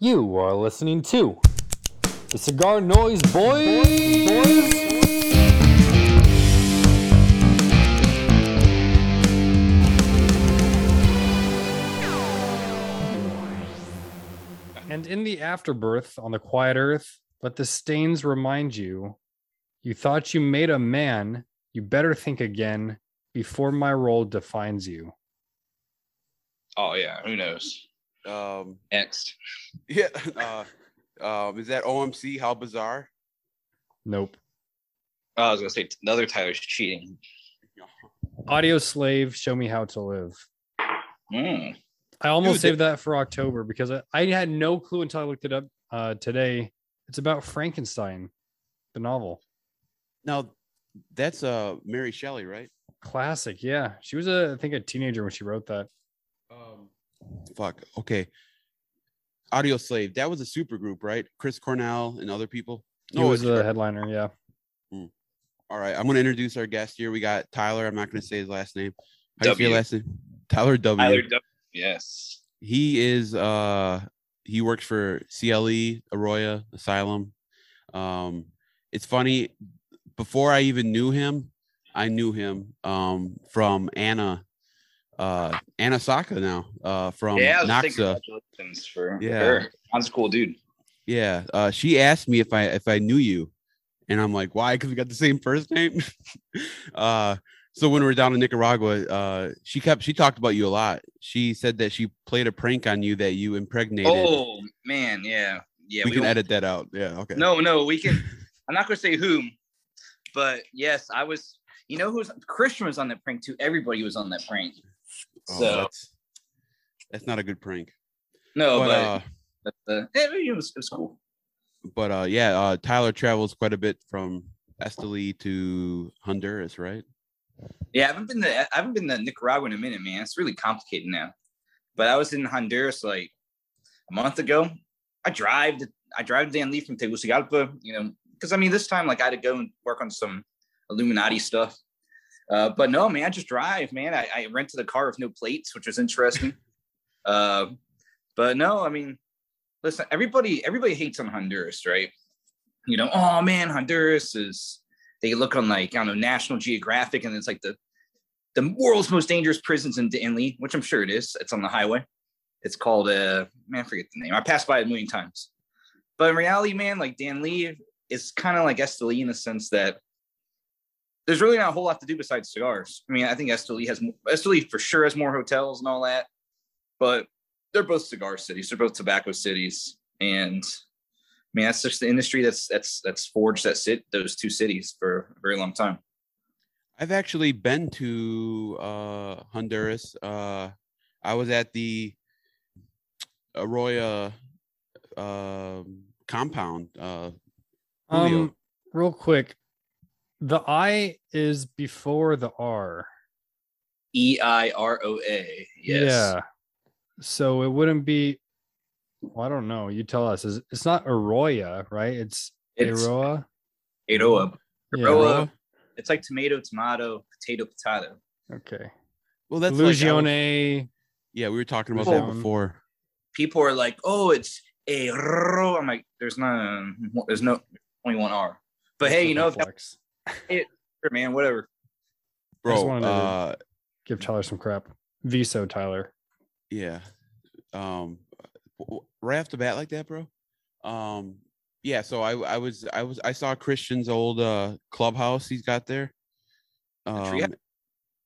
You are listening to the Cigar Noise Boys. And in the afterbirth on the quiet earth, let the stains remind you you thought you made a man, you better think again before my role defines you. Oh yeah, who knows? Um, Next. yeah. Uh, um, is that OMC? How bizarre? Nope. Oh, I was gonna say another Tyler's cheating. Audioslave, Show Me How to Live. Mm. I almost Dude, saved that for October because I, I had no clue until I looked it up uh, today. It's about Frankenstein, the novel. Now, that's uh Mary Shelley, right? Classic. Yeah. She was, a, I think, a teenager when she wrote that. Fuck. Okay. Audioslave. That was a super group, right? Chris Cornell and other people. He was the headliner. Yeah. All right. I'm gonna introduce our guest here. We got Tyler. I'm not gonna say his last name. How do you say W. last name? Tyler W. Tyler W. Yes. he is uh he works for CLE Arroyo Asylum. Um it's funny before I even knew him, I knew him um from Anna uh Anna Saka now uh from yeah, I was saying NACSA. congratulations for Yeah. her. Sounds cool, dude. Yeah, uh she asked me if I if I knew you and I'm like, "Why? Cuz we got the same first name." uh so when we were down in Nicaragua, uh she kept she talked about you a lot. She said that she played a prank on you that you impregnated. Oh man, yeah, yeah. we, can won't- edit that out. Yeah, okay. No, no, we can. I'm not gonna say whom, but yes, I was. You know who's Christian was on that prank too. Everybody was on that prank. Oh, So that's that's not a good prank. no, but but, uh, but uh, it, was, it was cool. but uh, yeah, uh, Tyler travels quite a bit from Esteli to Honduras, right? Yeah, I haven't been to I haven't been to Nicaragua in a minute, man. It's really complicated now. But I was in Honduras like a month ago. I drive to, I drive Danlí from Tegucigalpa, you know, because I mean this time like I had to go and work on some Illuminati stuff. Uh, but no, man, I just drive, man. I, I rented a car with no plates, which was interesting. uh, but no, I mean, listen, everybody everybody hates on Honduras, right? You know, oh man, Honduras is they look on like I don't know National Geographic, and it's like the the world's most dangerous prisons in Danlí, which I'm sure it is. It's on the highway. It's called uh man, I forget the name. I passed by it a million times. But in reality, man, like Danlí is kind of like Esteli in the sense that there's really not a whole lot to do besides cigars. I mean, I think Esteli has mo- Esteli for sure has more hotels and all that, but they're both cigar cities. They're both tobacco cities, and I mean that's just the industry that's that's that's forged that sit those two cities for a very long time. I've actually been to uh, Honduras. Uh, I was at the Arroyo um compound. Uh, Um, real quick, the I is before the R. E I R O A. Yes. Yeah. So it wouldn't be. Well, I don't know. You tell us. Is it's not Arroya, right? It's, It's Aroa. Aroa. Yeah. Aroa. It's like tomato, tomato, potato, potato. Okay. well, that's like, was- yeah, we were talking about that Um, before. People are like, "Oh, it's a." I'm like, "There's not. There's no only one R." But hey, you know, if that, Flex. sure, man, whatever. Bro, I just wanted to- uh, give Tyler some crap. Viso Tyler. yeah um w- w- right off the bat like that bro um yeah so i i was i was i saw christian's old uh clubhouse he's got there um tree yeah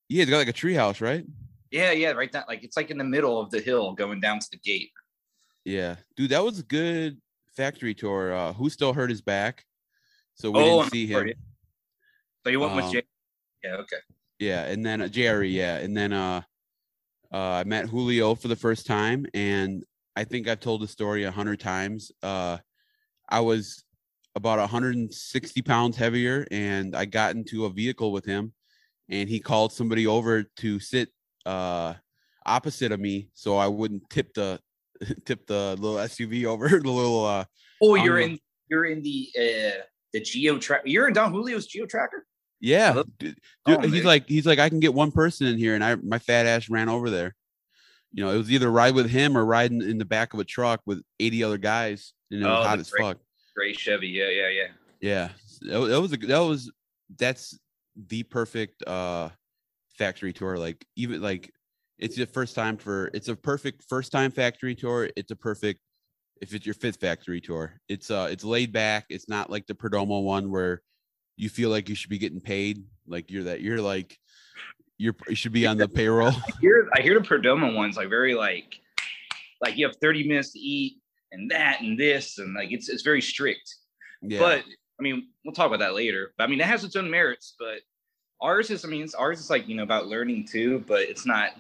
he's got like a tree house right Yeah, yeah, right. That like it's like in the middle of the hill going down to the gate. yeah dude that was a good factory tour uh who still hurt his back so we Oh, didn't I'm see sorry. him So you went with Um, Jay? Yeah, okay. yeah and then uh, jerry yeah and then uh uh i met julio for the first time and i think i've told the story a hundred times uh i was about 160 pounds heavier and i got into a vehicle with him and he called somebody over to sit uh opposite of me so i wouldn't tip the tip the little suv over the little uh Oh, you're the- in you're in the uh the geo track. You're in Don Julio's geo tracker. Yeah Oh, dude, he's man. like he's like i can get one person in here and i my fat ass ran over there you know, it was either ride with him or riding in the back of a truck with 80 other guys, and it was Oh, hot as great- fuck. Gray Chevy. Yeah, yeah, yeah. Yeah, that, that was a, that was that's the perfect uh factory tour. Like even like it's the first time for it's a perfect first time factory tour. It's a perfect if it's your fifth factory tour. It's uh it's laid back. It's not like the Perdomo one where you feel like you should be getting paid. Like you're that you're like you're you should be on the payroll. I hear I hear the Perdomo ones like very like like you have 30 minutes to eat and that and this and like it's it's very strict. Yeah. But I mean, we'll talk about that later. But I mean, it has its own merits. But ours is, I mean, it's, ours is like you know about learning too, but it's not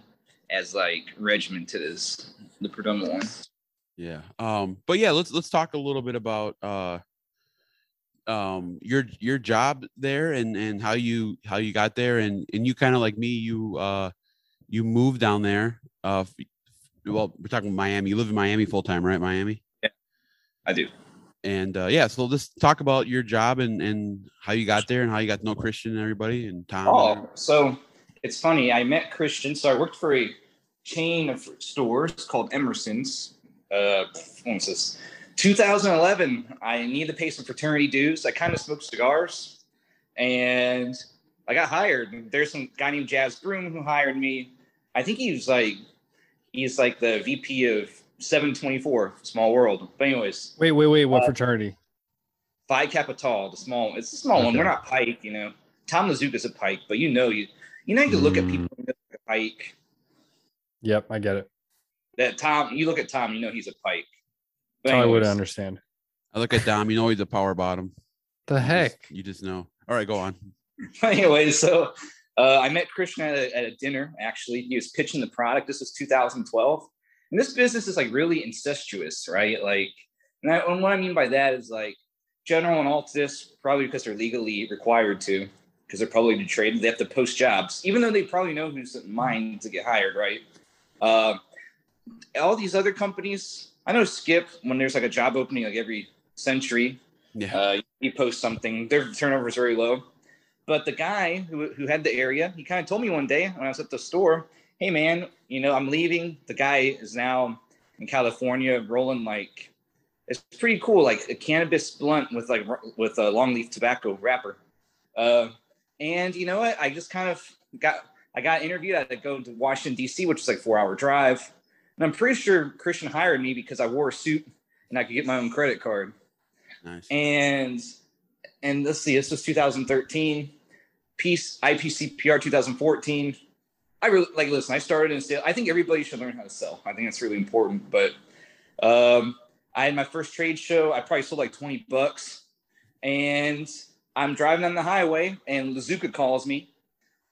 as like regimented as the Perdomo one. Yeah. Um, but yeah, let's let's talk a little bit about uh um your your job there and and how you how you got there and and you kind of like me you uh you moved down there uh well we're talking Miami you live in Miami full time right Miami yeah I do. and uh yeah so let's talk about your job and and how you got there and how you got to know Christian and everybody and Tom and Oh, so it's funny. I met Christian. So I worked for a chain of stores called Emerson's. Uh, when was this? 2011. I needed to pay some fraternity dues. I kind of smoked cigars, and I got hired. There's some guy named Jazz Broom who hired me. I think he was like he's like the VP of 724 Small World. But anyways, Wait, wait, wait. What Uh, fraternity? Phi Capital, the small. It's a small one. We're not Pike, you know. Tom Lazuka's a Pike, but you know you you know you can look at people and know they're a Pike. Yep, I get it. That Tom, you look at Tom, you know he's a Pike. But That's how I would anyways, understand. I look at Dom you know he's a power bottom The You just- heck? you just know all right go on anyway, so uh, I met Christian at a, at a dinner. Actually, he was pitching the product. This was 2012, and this business is like really incestuous, right? Like, and, I, and what I mean by that is like General and Altadis, probably because they're legally required to, because they're probably to trade. they have to post jobs, even though they probably know who's in mind to get hired, right? Uh, all these other companies, I know Skip when there's like a job opening like every century, yeah uh, you post something, their turnover is very low. But the guy who, who had the area, he kind of told me one day when I was at the store, hey man, you know, I'm leaving. The guy is now in California rolling like it's pretty cool, like a cannabis blunt with like with a long leaf tobacco wrapper. Uh, and you know what? I just kind of got I got interviewed. I had to go to Washington D.C., which is like four hour drive. And I'm pretty sure Christian hired me because I wore a suit and I could get my own credit card nice and and let's see, this was 2013. Peace IPCPR 2014. I really like listen. I started in sales. I think everybody should learn how to sell. I think that's really important. But um, I had my first trade show. I probably sold like 20 bucks, and I'm driving on the highway, and Lazuka calls me,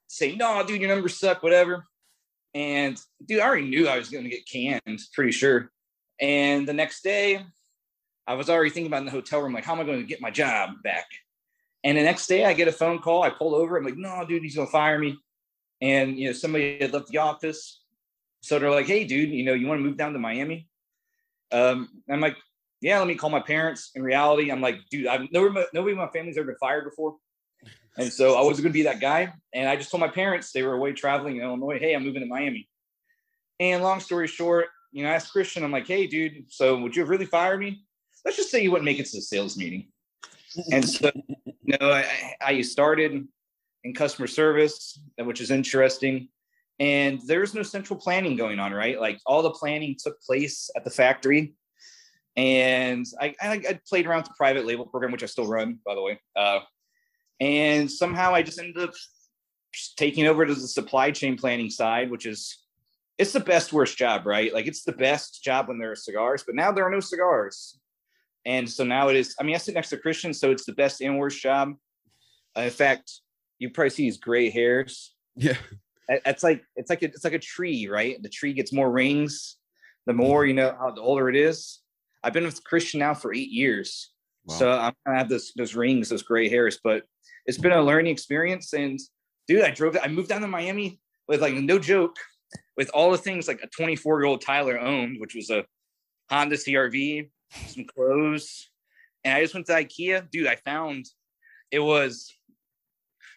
saying, "No, dude, your numbers suck. Whatever." And dude, I already knew I was going to get canned. Pretty sure. And the next day, I was already thinking about in the hotel room, like, how am I going to get my job back? And the next day I get a phone call. I pull over. I'm like, no, dude, he's going to fire me. And, you know, somebody had left the office. So they're like, hey, dude, you know, you want to move down to Miami? Um, I'm like, yeah, let me call my parents. In reality, I'm like, dude, I've never, nobody in my family's ever been fired before. And so I wasn't going to be that guy. And I just told my parents they were away traveling in Illinois. Hey, I'm moving to Miami. And long story short, you know, I asked Christian, I'm like, hey, dude, so would you have really fired me? Let's just say you wouldn't make it to the sales meeting. And so, you know, I, I started in customer service, which is interesting. And there's no central planning going on, right? Like all the planning took place at the factory. And I, I, I played around with the private label program, which I still run, by the way. Uh, and somehow I just ended up taking over to the supply chain planning side, which is it's the best worst job, right? Like it's the best job when there are cigars, but now there are no cigars. And so now it is. I mean, I sit next to Christian, so it's the best and worst job. Uh, in fact, you probably see his gray hairs. yeah It's like it's like a, it's like a tree, right? The tree gets more rings, the more you know how the older it is. I've been with Christian now for eight years, Wow. so I'm gonna have those those rings, those gray hairs. But it's been a learning experience, and dude, I drove. I moved down to Miami with like no joke, with all the things like a 24 year old Tyler owned, which was a Honda CRV, some clothes, and I just went to IKEA, dude. I found it was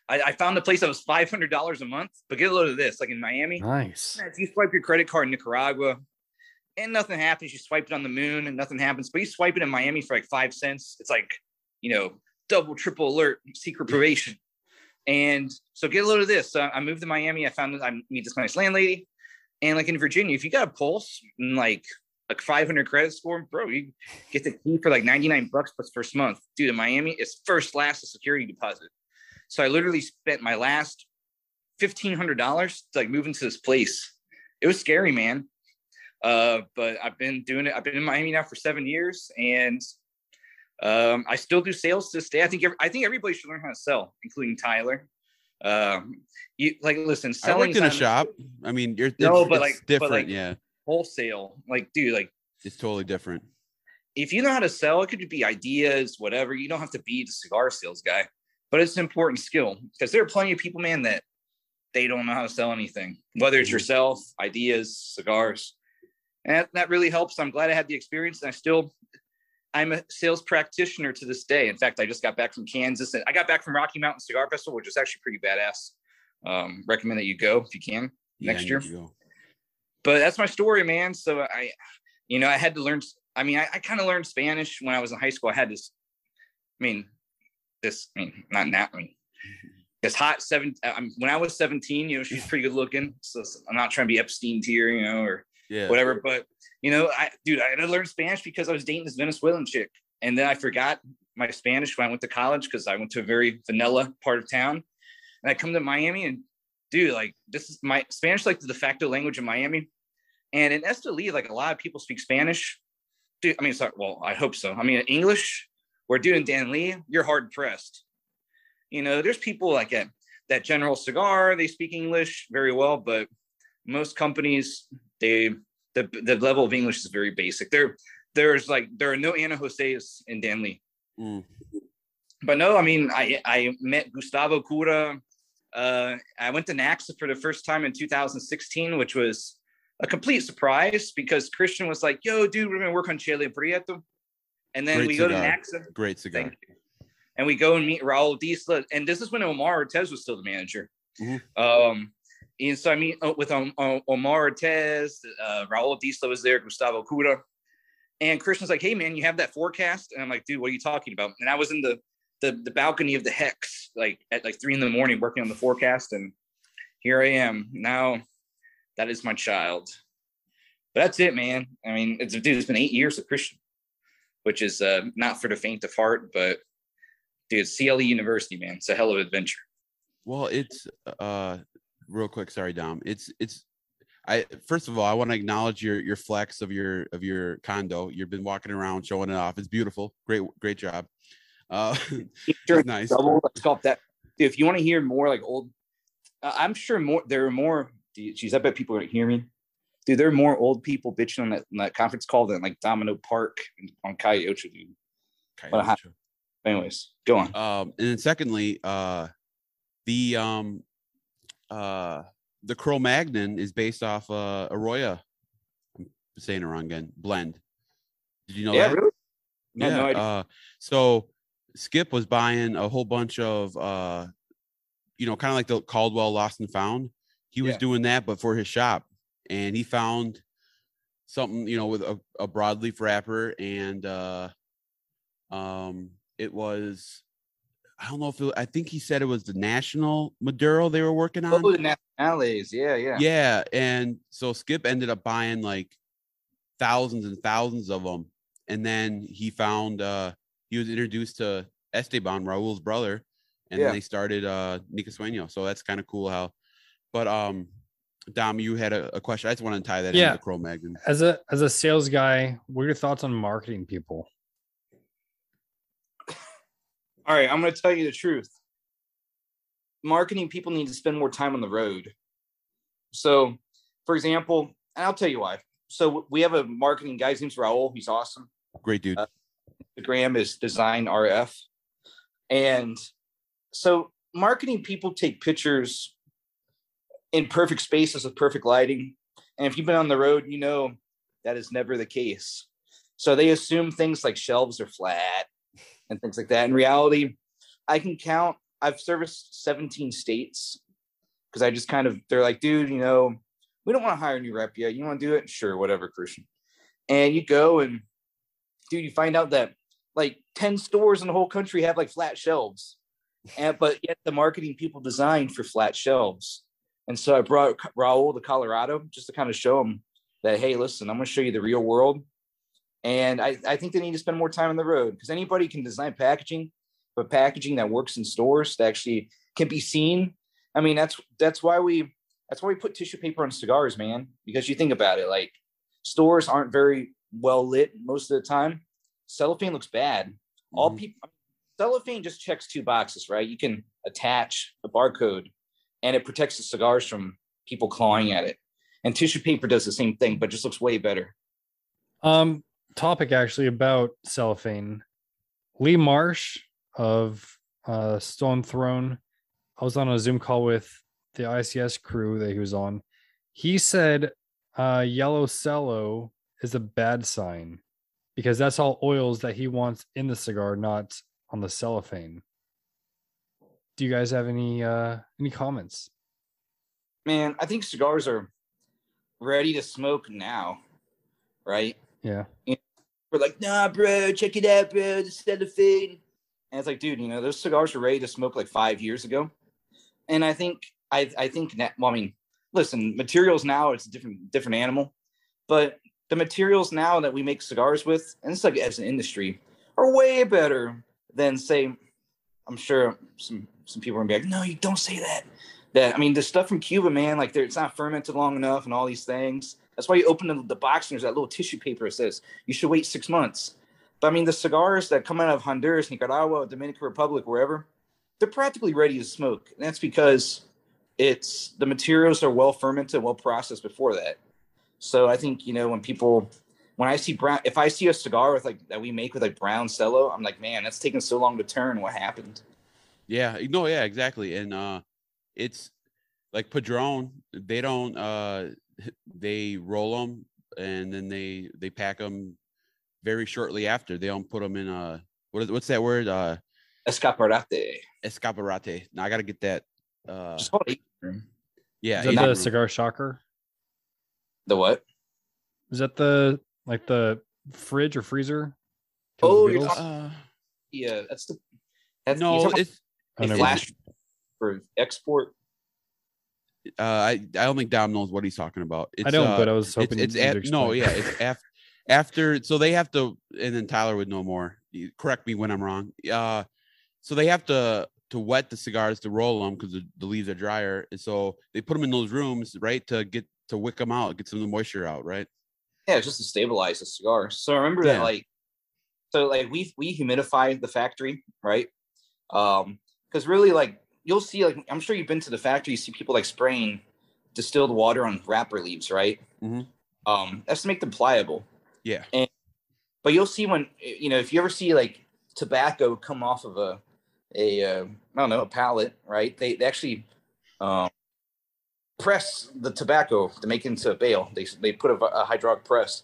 I, I found a place that was five hundred dollars a month. But get a load of this, like in Miami, Nice. if you swipe your credit card in Nicaragua, and nothing happens, you swipe it on the moon and nothing happens. But you swipe it in Miami for like five cents, it's like you know double, triple alert, secret probation. And so get a load of this. So I moved to Miami. I found this. I meet this nice landlady, and like in Virginia, if you got a pulse and like like 500 credit score, bro, you get the key for like 99 bucks plus first month. Dude, in Miami, it's first last a security deposit. So I literally spent my last fifteen hundred dollars to like move into this place. It was scary, man. Uh, but I've been doing it. I've been in Miami now for seven years, and um, I still do sales to this day. I think every, I think everybody should learn how to sell, including Tyler. Um, you like listen, I selling worked in a shop. I mean, you're No, but it's like- but different. like- yeah, wholesale, like dude, like it's totally different. if you know how to sell, it could be ideas, whatever. You don't have to be the cigar sales guy, but it's an important skill because there are plenty of people, man, that they don't know how to sell anything, whether it's Mhm. yourself, ideas, cigars. And that, that really helps. I'm glad I had the experience. And I still, I'm a sales practitioner to this day. In fact, I just got back from Kansas and I got back from Rocky Mountain Cigar Festival, which is actually pretty badass. Um, recommend that you go if you can. Yeah, Next year. need to go. but that's my story, man. So I, you know, I had to learn. I mean, I, I kind of learned Spanish when I was in high school. I had this. I mean, this. I mean, not that, I mean, this hot seven. I'm, when I was seventeen, you know, she's pretty good looking. So I'm not trying to be Epstein tier, you know, or Yeah, whatever. But you know, I dude, I had to learn Spanish because I was dating this Venezuelan chick, and then I forgot my Spanish when I went to college because I went to a very vanilla part of town, and I come to Miami and dude, like this is my Spanish, like the de facto language in Miami, and in Esteli, like a lot of people speak Spanish. Dude, I mean, sorry, well, I hope so. I mean, English, we're doing Danlí, you're hard pressed. You know, there's people like at that General Cigar, they speak English very well, but most companies, they the the level of English is very basic. There, there's like there are no Ana Jose's in Danlí. Mm. But no, I mean, I I met Gustavo Cura. Uh, I went to NACSA for the first time in 2016, which was a complete surprise because Christian was like, "Yo, dude, we're gonna work on Chile Prieto," and then Great we go to. NACSA. great cigar. And we go and meet Raul Disla, and this is when Omar Ortez was still the manager. Mhm. Um, and so I mean, uh, with um, uh, Omar Ortez, uh, Raul Disla was there, Gustavo Cura, and Christian's like, "Hey man, you have that forecast?" And I'm like, "Dude, what are you talking about?" And I was in the the, the balcony of the Hex, like at like three in the morning, working on the forecast, and here I am now. That is my child. But that's it, man. I mean, it's dude. It's been eight years of Christian, which is uh, not for the faint of heart, but dude, CLE University, man, it's a hell of an adventure. Well, it's uh real quick, sorry, Dom. It's it's I first of all, I want to acknowledge your your flex of your of your condo. You've been walking around showing it off. It's beautiful. Great great job. Uh Sure, nice. double that. Dude, if you want to hear more like old, uh, I'm sure more. There are more. dude, Geez, I bet people are gonna hear me. Dude, there are more old people bitching on that, on that conference call than like Domino Park and on Coyote. Dude. Hot- Anyways, go on. Um and then secondly, uh the um uh the Cro Magnon is based off uh Arroyo. I'm saying it wrong again. Blend. Did you know yeah, that? really? Had yeah. no. Uh, so Skip was buying a whole bunch of, uh, you know, kind of like the Caldwell Lost and Found. He was Yeah. doing that, but for his shop, and he found something, you know, with a, a broadleaf wrapper, and uh, um, it was. I don't know if it, I think he said it was the National Maduro they were working on. Oh, the nationales. Yeah, yeah. Yeah, and so Skip ended up buying like thousands and thousands of them, and then he found uh he was introduced to Esteban, Raul's brother, and Yeah. then they started uh Nica Sueño. So that's kind of cool how. But um, Dom, you had a, a question. I just want to tie that Yeah. into the Cro Magnon. As a as a sales guy, what are your thoughts on marketing people? All right, I'm going to tell you the truth. Marketing people need to spend more time on the road. So, for example, and I'll tell you why. So we have a marketing guy. His name's Raul. He's awesome. Great dude. Uh, Instagram is Design RF, and so marketing people take pictures in perfect spaces with perfect lighting. And if you've been on the road, you know that is never the case. So they assume things like shelves are flat and things like that. In reality, I can count. I've serviced 17 states because I just kind of they're like, dude, you know, we don't want to hire a new rep yet. You want to do it? Sure, whatever, Christian. And you go and dude, you find out that like 10 stores in the whole country have like flat shelves. And but yet the marketing people designed for flat shelves. And so I brought Raul to Colorado just to kind of show him that, hey, listen, I'm going to show you the real world. And I, I think they need to spend more time on the road because anybody can design packaging, but packaging that works in stores that actually can be seen. I mean, that's that's why we that's why we put tissue paper on cigars, man. Because you think about it, like stores aren't very well lit most of the time. Cellophane looks bad. All Mhm. people cellophane just checks two boxes, right? You can attach a barcode and it protects the cigars from people clawing at it. And tissue paper does the same thing, but just looks way better. Um, topic actually about cellophane. Lee Marsh of uh, Stone Throne. I was on a Zoom call with the ICS crew that he was on. He said uh, yellow cello is a bad sign because that's all oils that he wants in the cigar, not on the cellophane. Do you guys have any uh, any comments? Man, I think cigars are ready to smoke now, right? Yeah. We're like, nah, bro, check it out, bro. The cellophane. And it's like, dude, you know, those cigars were ready to smoke like five years ago. And I think, I, I think that, well, I mean, listen, materials now it's a different, different animal, but the materials now that we make cigars with, and it's like as an industry, are way better than say, I'm sure some some people are gonna be like, no, you don't say that. That I mean, the stuff from Cuba, man, like it's not fermented long enough, and all these things. That's why you open the, the box and there's that little tissue paper that says you should wait six months. But I mean, the cigars that come out of Honduras, Nicaragua, Dominican Republic, wherever, they're practically ready to smoke. And that's because it's the materials are well fermented, well processed before that. So I think you know when people, when I see brown, if I see a cigar with like that we make with like brown cello, I'm like, man, that's taking so long to turn. What happened? Yeah, no, yeah, exactly. And uh it's like Padron, they don't uh they roll them and then they they pack them very shortly after. They don't put them in a what is what's that word? Uh Escaparate. escaparate. Now I got to get that uh Just call it aging room. yeah, Is that the room. cigar shocker? The what? Is that the like the fridge or freezer? Oh, you're talking- Uh, Yeah, that's the. That's no, you're it's about never a flash for export. Uh I I don't think Dom knows what he's talking about. It's, I don't, uh, but I was hoping it's, it's at, no, yeah, it's after after so they have to and then Tyler would know more. Correct me when I'm wrong. Uh so they have to to wet the cigars to roll them because the, the leaves are drier. And so they put them in those rooms, right, to get to wick them out, get some of the moisture out, right? Yeah, just to stabilize the cigar. So remember that, like, so like we we humidify the factory, right? Um, because really, like, you'll see, like, I'm sure you've been to the factory, you see people like spraying distilled water on wrapper leaves, right? Mhm. Um, that's to make them pliable. Yeah. But you'll see when you know if you ever see like tobacco come off of a a uh, I don't know a pallet, right? They, they actually um, press the tobacco to make it into a bale. They they put a, a hydraulic press,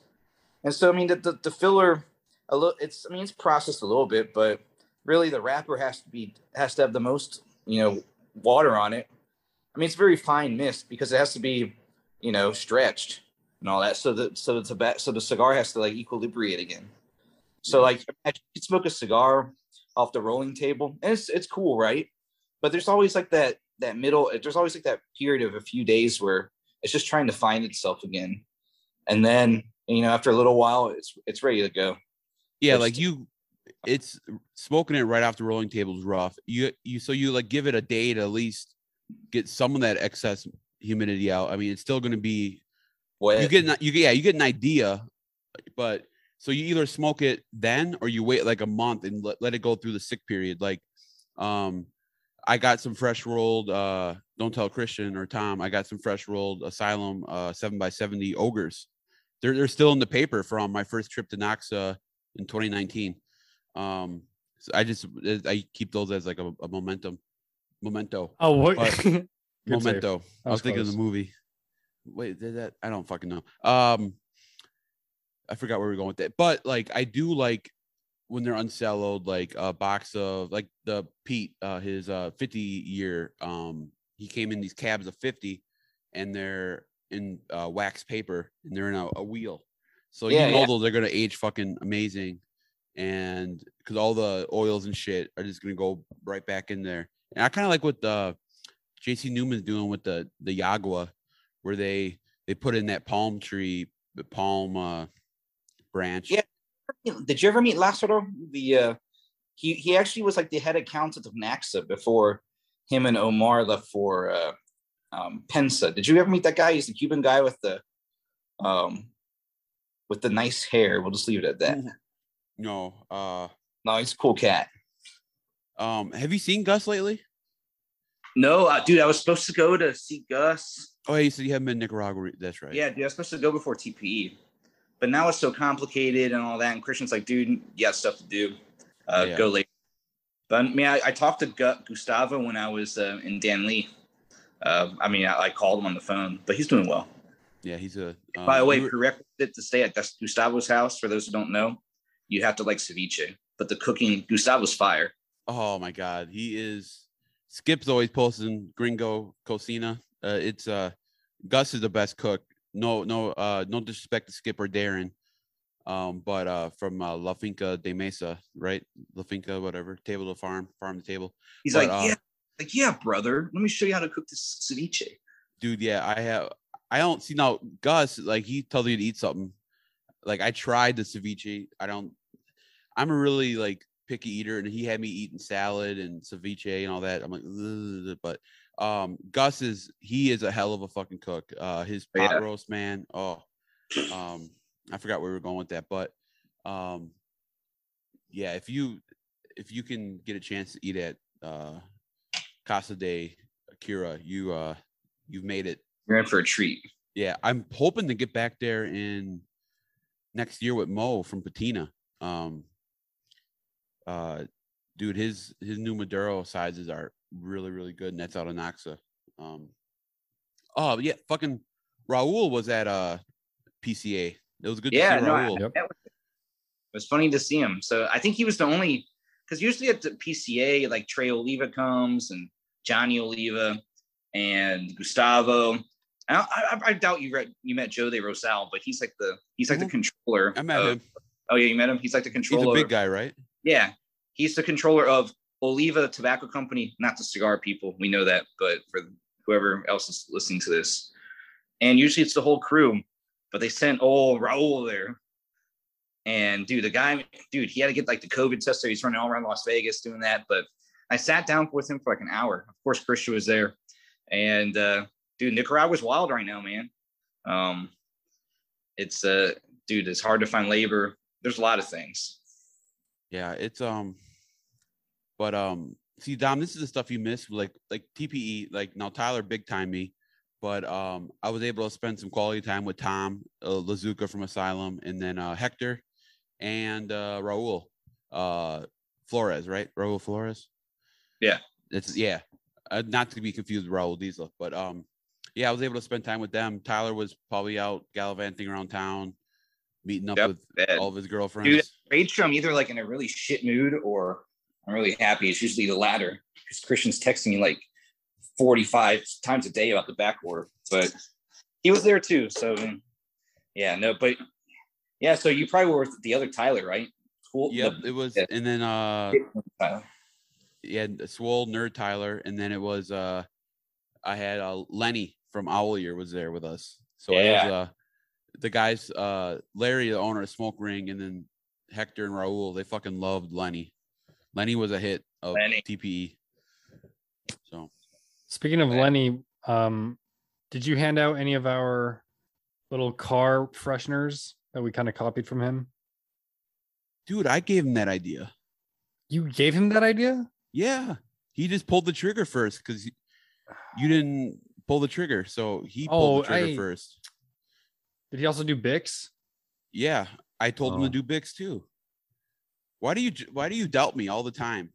and so I mean the, the the filler a little. It's I mean it's processed a little bit, but really the wrapper has to be has to have the most you know water on it. I mean it's very fine mist because it has to be you know stretched and all that. So the so the tobacco so the cigar has to like equilibrate again. So like imagine you smoke a cigar off the rolling table, and it's it's cool, right? But there's always like that that middle. There's always like that period of a few days where it's just trying to find itself again, and then you know after a little while, it's it's ready to go. Yeah, It's like you it's smoking it right off the rolling table is rough. You you so you like give it a day to at least get some of that excess humidity out. I mean, it's still going to be Wet. you get an, you get yeah you get an idea, but so you either smoke it then or you wait like a month and let, let it go through the sick period. Like, um, I got some fresh rolled. uh Don't tell Christian or Tom. I got some fresh rolled Asylum uh seven by seventy ogres. They're they're still in the paper from my first trip to NACSA in 2019. Um, so I just I keep those as like a, a momentum, memento, Oh, what? But- Good save. memento. I That was was thinking of the movie. Wait, did that? I don't fucking know. Um, I forgot where we are going with that. But like, I do like when they're unsalloed, like a box of like the Pete, uh, his uh 50 year, um, he came in these cabs of 50 and they're in uh, wax paper and they're in a, a wheel. So Yeah, you know yeah. those are gonna age fucking amazing. And because all the oils and shit are just gonna go right back in there. And I kind of like what the JC Newman's doing with the the Yagua, where they they put in that palm tree, the palm uh branch. Yeah. Did you ever meet Lazaro? The uh, he he actually was like the head accountant of NACSA before him and Omar left for uh, um, Pensa. Did you ever meet that guy? He's the Cuban guy with the um with the nice hair. We'll just leave it at that. No. Uh No, he's a cool cat. um have you seen Gus lately? No, uh, dude, I was supposed to go to see Gus. Oh yeah, you said you haven't been in Nicaragua. That's right. Yeah, dude, I was supposed to go before TPE, but now it's so complicated and all that. And Christian's like, dude, you got stuff to do. Uh, Yeah. Go later. But I mean, I, I talked to Gu- Gustavo when I was uh, in Danlí. Uh, I mean, I, I called him on the phone, but he's doing well. Yeah, he's a um, By the way, we were- prerequisite to stay at Gustavo's house, for those who don't know, you have to like ceviche. But the cooking, Gustavo's fire. Oh my god, he is. Skip's always posting Gringo Cocina. Uh, it's uh, Gus is the best cook. No, no, uh, no disrespect to Skip or Darren, um, but uh, from uh, La Finca de Mesa, right? La Finca, whatever, table to farm, farm to table. He's But, like, uh, yeah, like yeah, brother. Let me show you how to cook this ceviche. dude yeah i have i don't see now gus like he tells you to eat something like i tried the ceviche i don't i'm a really like picky eater and he had me eating salad and ceviche and all that i'm like but um gus is he is a hell of a fucking cook uh his Oh, pot yeah. roast man oh um i forgot where we were going with that but um yeah if you if you can get a chance to eat at uh casa de akira you uh you've made it You're in for a treat. yeah, I'm hoping to get back there in next year with Mo from Patina. Um, uh, dude, his his new Maduro sizes are really really good, and that's out of NACSA. Um, oh yeah, fucking Raul was at uh PCA. It was good Yeah, to see no, I, Raul. Yep. was- it was funny to see him. So I think he was the only because usually at the PCA, like Trey Oliva comes and Johnny Oliva and Gustavo. I, I, I doubt you read you met Joe De Rosal, but he's like the he's like Mhm. the controller. I met of- him. Oh yeah, you met him. He's like the controller. He's a big guy, right? Yeah, he's the controller of Oliva Tobacco Company, not the cigar people. We know that, but for whoever else is listening to this, and usually it's the whole crew, but they sent old Raul there. And dude, the guy, dude, he had to get like the COVID test, so he's running all around Las Vegas doing that. But I sat down with him for like an hour. Of course, Christian was there, and uh, dude, Nicaragua's wild right now, man. Um, it's uh, dude, it's hard to find labor. There's a lot of things. Yeah, it's um, but um, see, Dom, this is the stuff you miss, like like TPE. Like now, Tyler big time me, but um, I was able to spend some quality time with Tom uh, Lazuka from Asylum, and then uh, Hector, and uh, Raul, uh, Flores, right? Raul Flores. Yeah. it's yeah, uh, not to be confused with Raul Disla, but um, yeah, I was able to spend time with them. Tyler was probably out gallivanting around town, meeting up Yep, with all of his girlfriends. Rachel, I'm either like in a really shit mood or I'm really happy. It's usually the latter because Christian's texting me like 45 times a day about the back order, but he was there too. So yeah, no, but yeah, so you probably were with the other Tyler, right? Cool. Yep, it was, yeah. and then uh, Tyler. yeah, the Swole Nerd Tyler, and then it was uh I had uh Lenny from Owl Ear was there with us. So it Yeah. was uh the guys uh Larry, the owner of Smoke Ring, and then Hector and Raul, they fucking loved Lenny. Lenny was a hit of Lenny. TPE. So Speaking of Right. Lenny, um, did you hand out any of our little car fresheners that we kind of copied from him? dude, I gave him that idea. You gave him that idea? Yeah. He just pulled the trigger first because you didn't pull the trigger. So he pulled Oh, the trigger I- first. Did he also do Bix? Yeah, I told him Oh. to do Bix too. Why do you why do you doubt me all the time?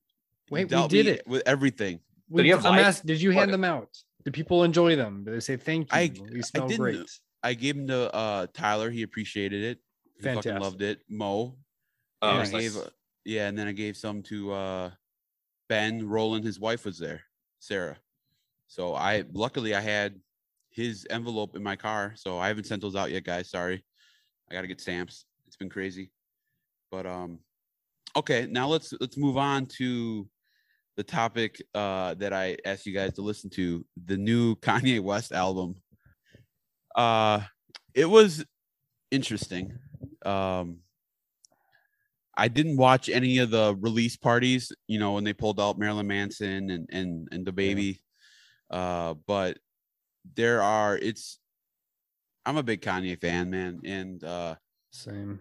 You Wait, we did it. with everything. We, you have I'm asked, did you hand What? them out? Do people enjoy them? Do they say thank you? I- you smell didn't- great. I gave him to uh Tyler. He appreciated it. He fucking Fantastic. loved it. Mo. Oh, and I nice. gave Yeah, and then I gave some to uh Ben Roland. His wife was there, Sarah. So I luckily I had his envelope in my car. So I haven't sent those out yet, guys. Sorry. I gotta get stamps. It's been crazy. But um okay, now let's let's move on to the topic uh that I asked you guys to listen to, the new Kanye West album. Uh it was interesting. Um I didn't watch any of the release parties, you know, when they pulled out Marilyn Manson and and and the baby. Uh, but there are it's I'm a big Kanye fan, man, and uh Same.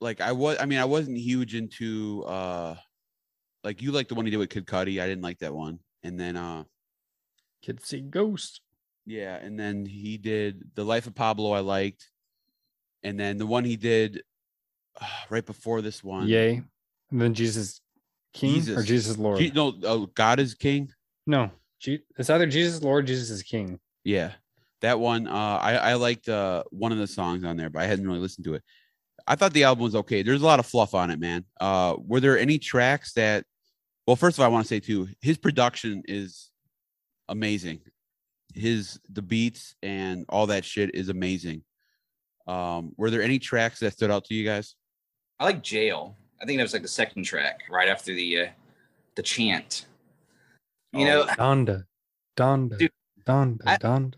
Like I was I mean I wasn't huge into uh like you like the one he did with Kid Cudi. I didn't like that one. And then uh Kids see ghosts. yeah, and then he did The Life of Pablo I liked. And then the one he did uh, right before this one. Yay. And then Jesus King or Jesus. Jesus Lord. Je- no, oh, God is King. no. Je- it's either Jesus Lord, Jesus is King. Yeah, that one. Uh, I I liked uh one of the songs on there, but I hadn't really listened to it. I thought the album was okay. There's a lot of fluff on it, man. Uh, were there any tracks that? Well, first of all, I want to say too, his production is amazing. His the beats and all that shit is amazing. Um, were there any tracks that stood out to you guys? I like Jail. I think that was like the second track right after the uh, the chant. You Oh, know, Donda. Donda. Dude, Donda. I- Donda.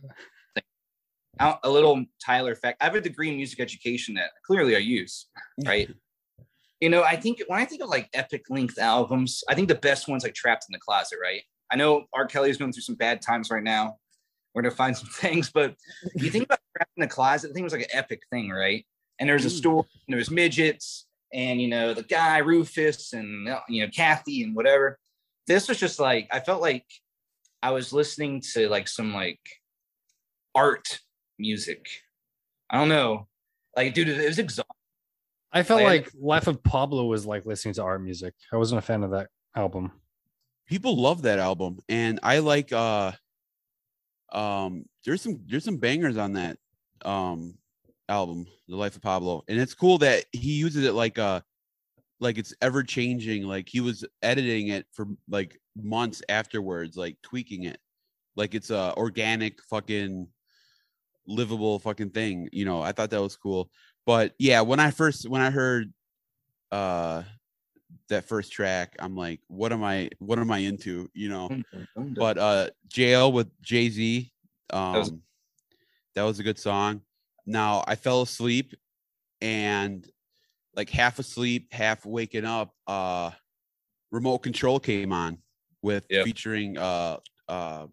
A little Tyler fact. I have a degree in music education that clearly I use, right? you know, I think when I think of like epic length albums, I think the best ones like Trapped in the Closet, right? I know R. Kelly's going through some bad times right now. We're gonna find some things, but you think about Trapped in the Closet, I think it was like an epic thing, right? And there's a Mm. story, and there's midgets, and you know, the guy Rufus and you know, Kathy and whatever. This was just like I felt like I was listening to like some like art music. I don't know. Like, dude, it was exhausting. I felt Like- like Life of Pablo was like listening to art music. I wasn't a fan of that album. people love that album and i like uh um there's some there's some bangers on that um album the life of pablo and it's cool that he uses it like uh like it's ever changing like he was editing it for like months afterwards like tweaking it like it's a organic fucking livable fucking thing you know i thought that was cool. But yeah when i first when i heard uh that first track i'm like what am i what am i into you know? But uh jail with jay-z um was- that was a good song. Now i fell asleep and like half asleep half waking up uh remote control came on with Yep. featuring uh uh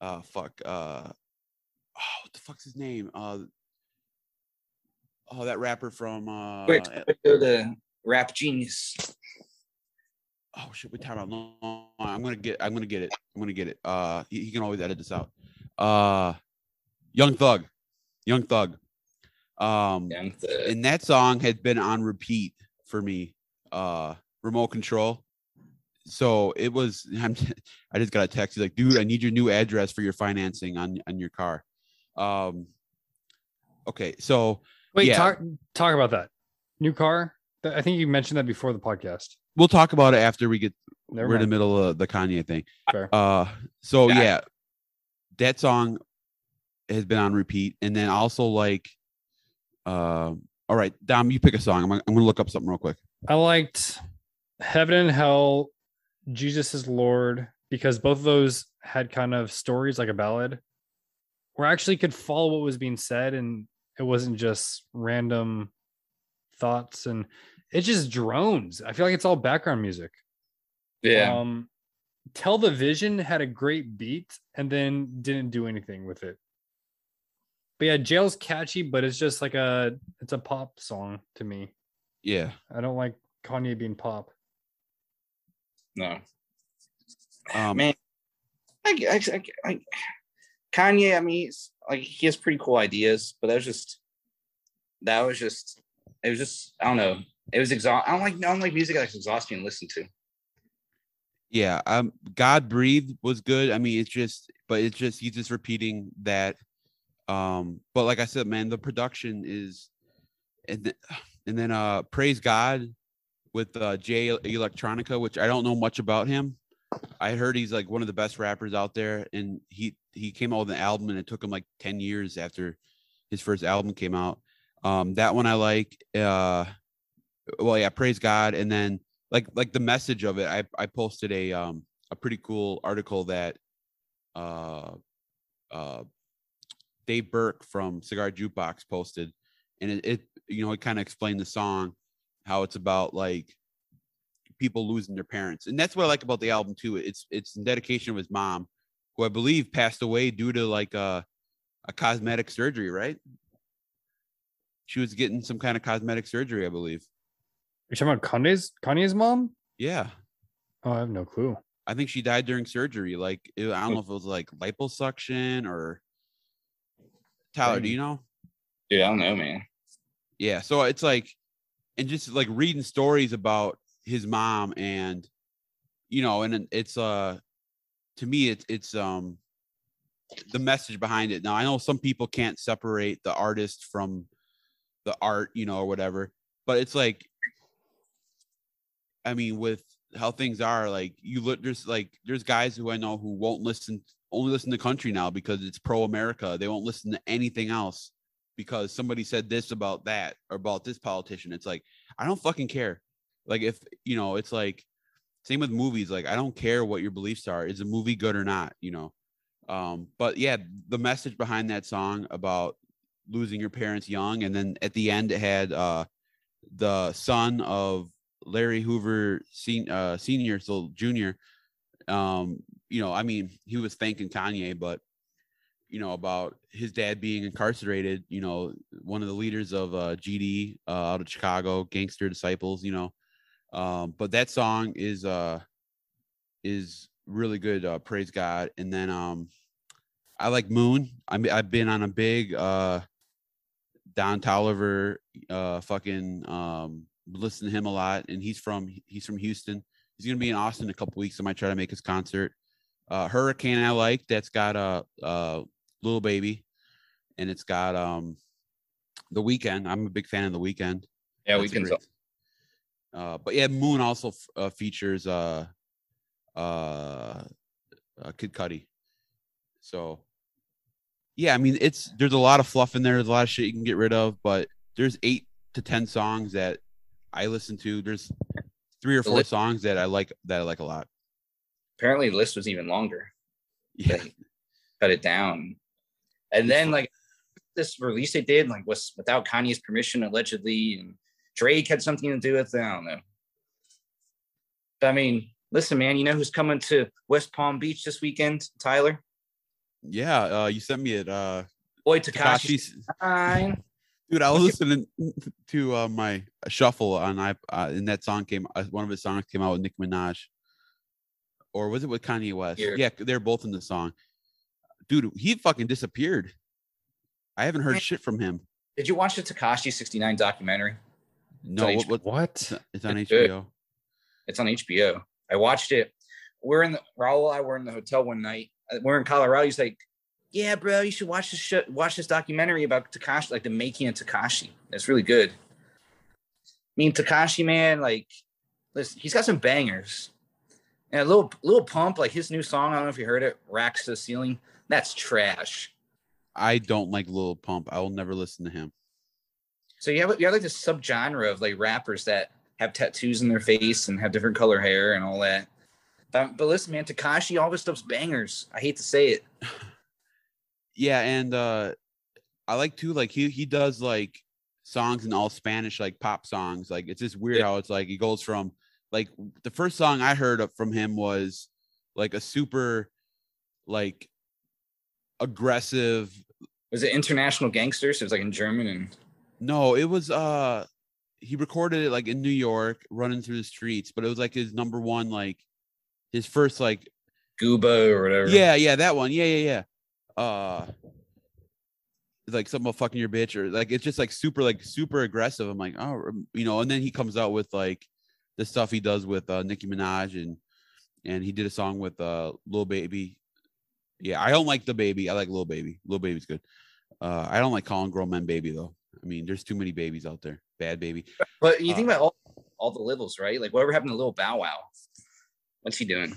uh fuck uh oh what the fuck's his name uh oh that rapper from uh Wait, to Rap Genius. oh shit, we time out. No, I'm gonna get I'm gonna get it. I'm gonna get it. Uh he, he can always edit this out. Uh Young Thug. Young Thug. Um Yeah, the- and that song had been on repeat for me. Uh remote control. So it was I'm, I just got a text He's like, dude, I need your new address for your financing on on your car. Um okay, so Wait, Yeah. talk talk about that. New car? I think you mentioned that before the podcast. we'll talk about it after we get Never we're in the middle of the Kanye thing. Fair. Uh, so Yeah. yeah, that song has been on repeat, and then also like, uh, all right, Dom, you pick a song. I'm gonna, I'm gonna look up something real quick. I liked Heaven and Hell, Jesus is Lord, because both of those had kind of stories like a ballad where I actually could follow what was being said and it wasn't just random thoughts and it just drones. I feel like it's all background music. yeah. Um Tell the Vision had a great beat and then didn't do anything with it. But yeah, Jail's catchy, but it's just like a it's a pop song to me. Yeah, I don't like Kanye being pop. no. um, Man, I, I, I, I, Kanye, I mean, like he has pretty cool ideas, but that was just, that was just, it was just, I don't know. It was exhaust. I don't like, I don't like music that's exhausting to listen to. yeah. Um, God breathe was good. I mean, it's just, but it's just he's just repeating that. Um, but like I said, man, the production is, and then, and then uh, praise God with uh, Jay Electronica, which I don't know much about him. I heard he's like one of the best rappers out there, and he he came out with an album, and it took him like ten years after his first album came out. Um, that one I like. Uh, well, yeah, praise God, and then like like the message of it. I I posted a um a pretty cool article that uh uh Dave Burke from Cigar Jukebox posted, and it, it you know it kind of explained the song, how it's about like people losing their parents, and that's what I like about the album too. It's it's in dedication of his mom, who I believe passed away due to like a a cosmetic surgery, right? She was getting some kind of cosmetic surgery, I believe. You're talking about Kanye's Kanye's mom? Yeah, Oh, I have no clue. I think she died during surgery. Like it- I don't hmm. know if it was like liposuction or. Tyler, do you know? Dude, I don't know, man. yeah so it's like and just like reading stories about his mom and you know and it's uh to me it's it's um the message behind it now i know some people can't separate the artist from the art you know or whatever but it's like i mean with how things are like you look there's like there's guys who i know who won't listen only listen to country now because it's pro america they won't listen to anything else because somebody said this about that or about this politician. It's like, I don't fucking care. Like, if you know, it's like, same with movies. Like, I don't care what your beliefs are. Is a movie good or not? You know? Um, but yeah, the message behind that song about losing your parents young. And then at the end, it had uh, the son of Larry Hoover sen- uh, Senior, so Junior. Um, you know, I mean, he was thanking Kanye, but you know about his dad being incarcerated you know one of the leaders of uh gd uh, out of chicago gangster disciples you know um but that song is uh is really good uh praise god. And then um i like moon. I mean i've been on a big uh don toliver uh fucking um listen to him a lot. And he's from he's from houston. He's gonna be in austin in a couple weeks. I might try to make his concert. Uh hurricane i like that's got a uh little baby. And it's got um the weeknd i'm a big fan of the weeknd Yeah, That's we can. great- uh but yeah moon also f- uh, features uh uh, uh kid cudi so yeah i mean it's there's a lot of fluff in there there's a lot of shit you can get rid of but there's eight to ten songs that i listen to. There's three or four songs that i like that i like a lot. Apparently, the list was even longer. yeah. They cut it down, and then like this release they did like was without Kanye's permission allegedly, and Drake had something to do with it. I don't know. But I mean, listen, man, you know who's coming to West Palm Beach this weekend? Tyler, yeah uh you sent me it uh boy, Tekashi. Tekashi's Dude, I was listening to uh, my shuffle on I uh, and that song came. Uh, one of his songs came out with Nicki Minaj, or was it with Kanye West? Here. Yeah, they're both in the song. Dude, he fucking disappeared. I haven't heard shit from him. Did you watch the Tekashi 69 documentary? No, what, what, What? it's on- it's It's good. HBO. It's on HBO. I watched it. We're in the Raul. I were in the hotel one night. Uh, We're in Colorado. He's like, "Yeah, bro, you should watch this shit. Watch this documentary about Tekashi, like the making of Tekashi. It's really good. I mean, Tekashi, man, like, listen, he's got some bangers. And a little, little pump, like his new song. I don't know if you heard it. Racks to the ceiling. That's trash. I don't like Lil Pump. I will never listen to him. So you have you have like this subgenre of like rappers that have tattoos in their face and have different color hair and all that. But, but listen, man, Tekashi, all this stuff's bangers. I hate to say it. Yeah, and uh I like too, like he he does like songs in all Spanish, like pop songs. Like it's just weird Yeah. how it's like he goes from like the first song I heard from him was like a super like aggressive Was it International Gangsters? It was like in German and no, it was uh he recorded it like in New York, running through the streets, but it was like his number one, like his first like Gooba or whatever. Yeah, yeah, that one. Yeah, yeah, yeah. Uh like something about fucking your bitch or like it's just like super like super aggressive. I'm like, oh, you know, and then he comes out with like the stuff he does with uh Nicki Minaj and and he did a song with uh Lil Baby. Yeah, I don't like the baby. I like Lil Baby. Lil Baby's good. Uh I don't like calling grown men baby though. I mean, there's too many babies out there. Bad baby. But you think Uh, about all all the littles, right? Like whatever happened to little Bow Wow? What's he doing?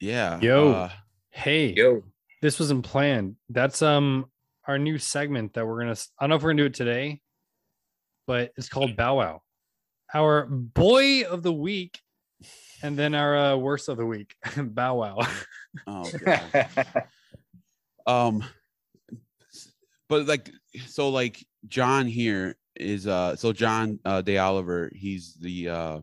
Yeah. Yo. uh, Hey, Yo, this wasn't planned. That's um our new segment that we're gonna. I don't know if we're gonna do it today, but it's called Bow Wow, our boy of the week, and then our uh, worst of the week, Bow Wow. oh god. um but like so like john here is uh so john uh de oliver he's the uh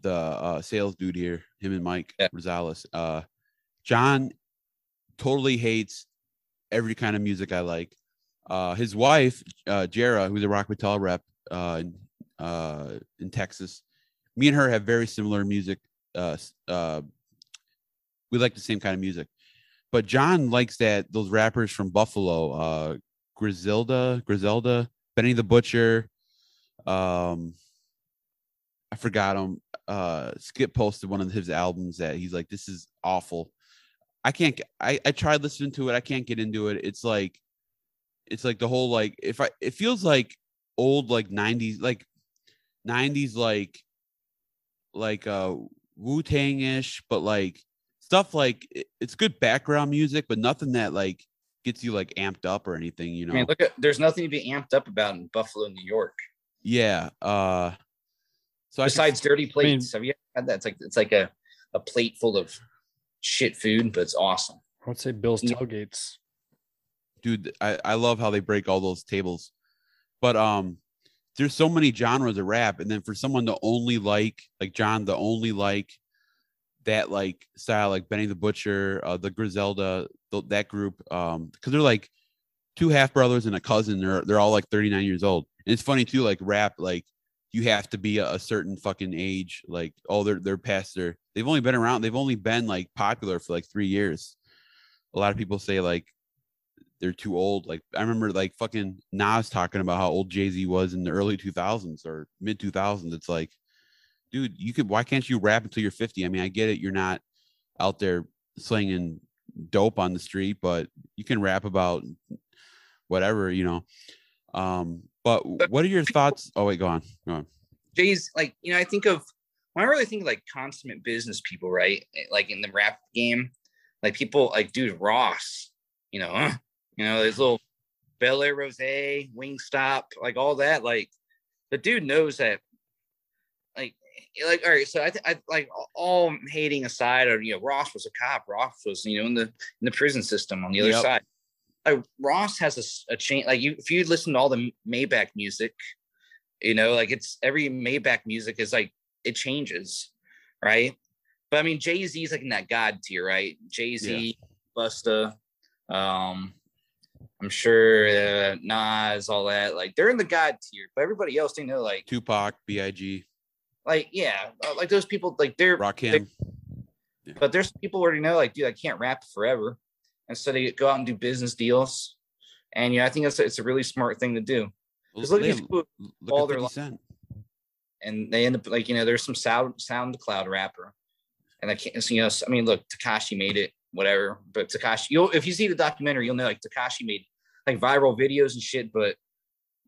the uh sales dude here him and mike Yeah. rosales. Uh john totally hates every kind of music i like. Uh his wife uh jera who's a rock metal rep uh in, uh in texas me and her have very similar music uh uh we like the same kind of music but John likes that those rappers from Buffalo, uh Griselda, Griselda, Benny the Butcher, um I forgot him. Uh Skip posted one of his albums that he's like, This is awful. I can't I, I tried listening to it, I can't get into it. It's like it's like the whole like if I it feels like old like 90s like 90s like like uh Wu-Tang ish, but like stuff like it- it's good background music, but nothing that like gets you like amped up or anything, you know. I mean, look at there's nothing to be amped up about in Buffalo, New York. yeah. Uh so I could- Besides dirty mean- plates, have you had that? It's like it's like a, a plate full of shit food, but it's awesome. I would say Bill's tailgates. dude, I, I love how they break all those tables. But um there's so many genres of rap, and then for someone to only like like John, the only like that like style, like Benny the Butcher, uh, the Griselda, th- that group, um, because they're like two half brothers and a cousin. They're they're all like 39 years old. And it's funny too, like rap, like you have to be a, a certain fucking age. Like, oh, they're they're past their they've only been around, they've only been like popular for like three years. A lot of people say like they're too old. Like I remember like fucking Nas talking about how old Jay Z was in the early 2000s or mid 2000s. It's like, dude, you could. Why can't you rap until you're 50? I mean, I get it. You're not out there slinging dope on the street, but you can rap about whatever, you know. Um, but what are your thoughts? Oh wait, go on. Go on. Jay's like, you know, I think of when I really think of like consummate business people, right? Eh, Like in the rap game, like people like dude Ross, you know, huh? you know, there's little Belaire Rosé, Wingstop, like all that. Like the dude knows that, like, all right. So I, th- I like all hating aside, or you know, Ross was a cop. Ross was you know in the in the prison system on the other Yep. side. Like Ross has a chain. Like you, if you listen to all the Maybach music, you know like it's every maybach music is like it changes right but i mean jay-z's like in that god tier right jay-z busta um i'm sure uh, nas all that like they're in the god tier but everybody else they know like Tupac, Big, like yeah uh, like those people like they're Rakim. but there's people already know like dude i can't rap forever. And so they go out and do business deals. And yeah i think it's, it's a really smart thing to do. Because look at these people look all at their 50 li- Cent. and they end up like you know there's some sound SoundCloud rapper, and I can't so, you know I mean look Tekashi made it whatever, but Tekashi you'll if you see the documentary you'll know like Tekashi made like viral videos and shit, but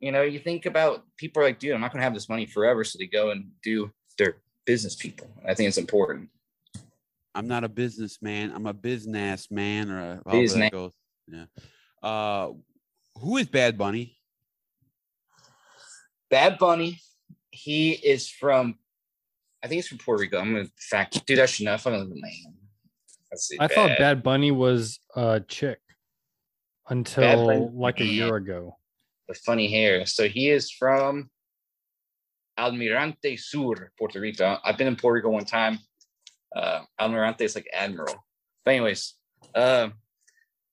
you know you think about people are like dude I'm not gonna have this money forever, so they go and do their business people. I think it's important. I'm not a businessman. I'm a business man, or a, Business. goes. Yeah. Uh, who is Bad Bunny? Bad Bunny, he is from I think it's from Puerto Rico. I'm gonna fact dude I should know if I'm gonna name. Let's. I thought Bad Bunny was a chick until like a year ago. The funny hair. So he is from Almirante Sur, Puerto Rico. I've been in Puerto Rico one time. Uh, Almirante is like admiral. But anyways, uh,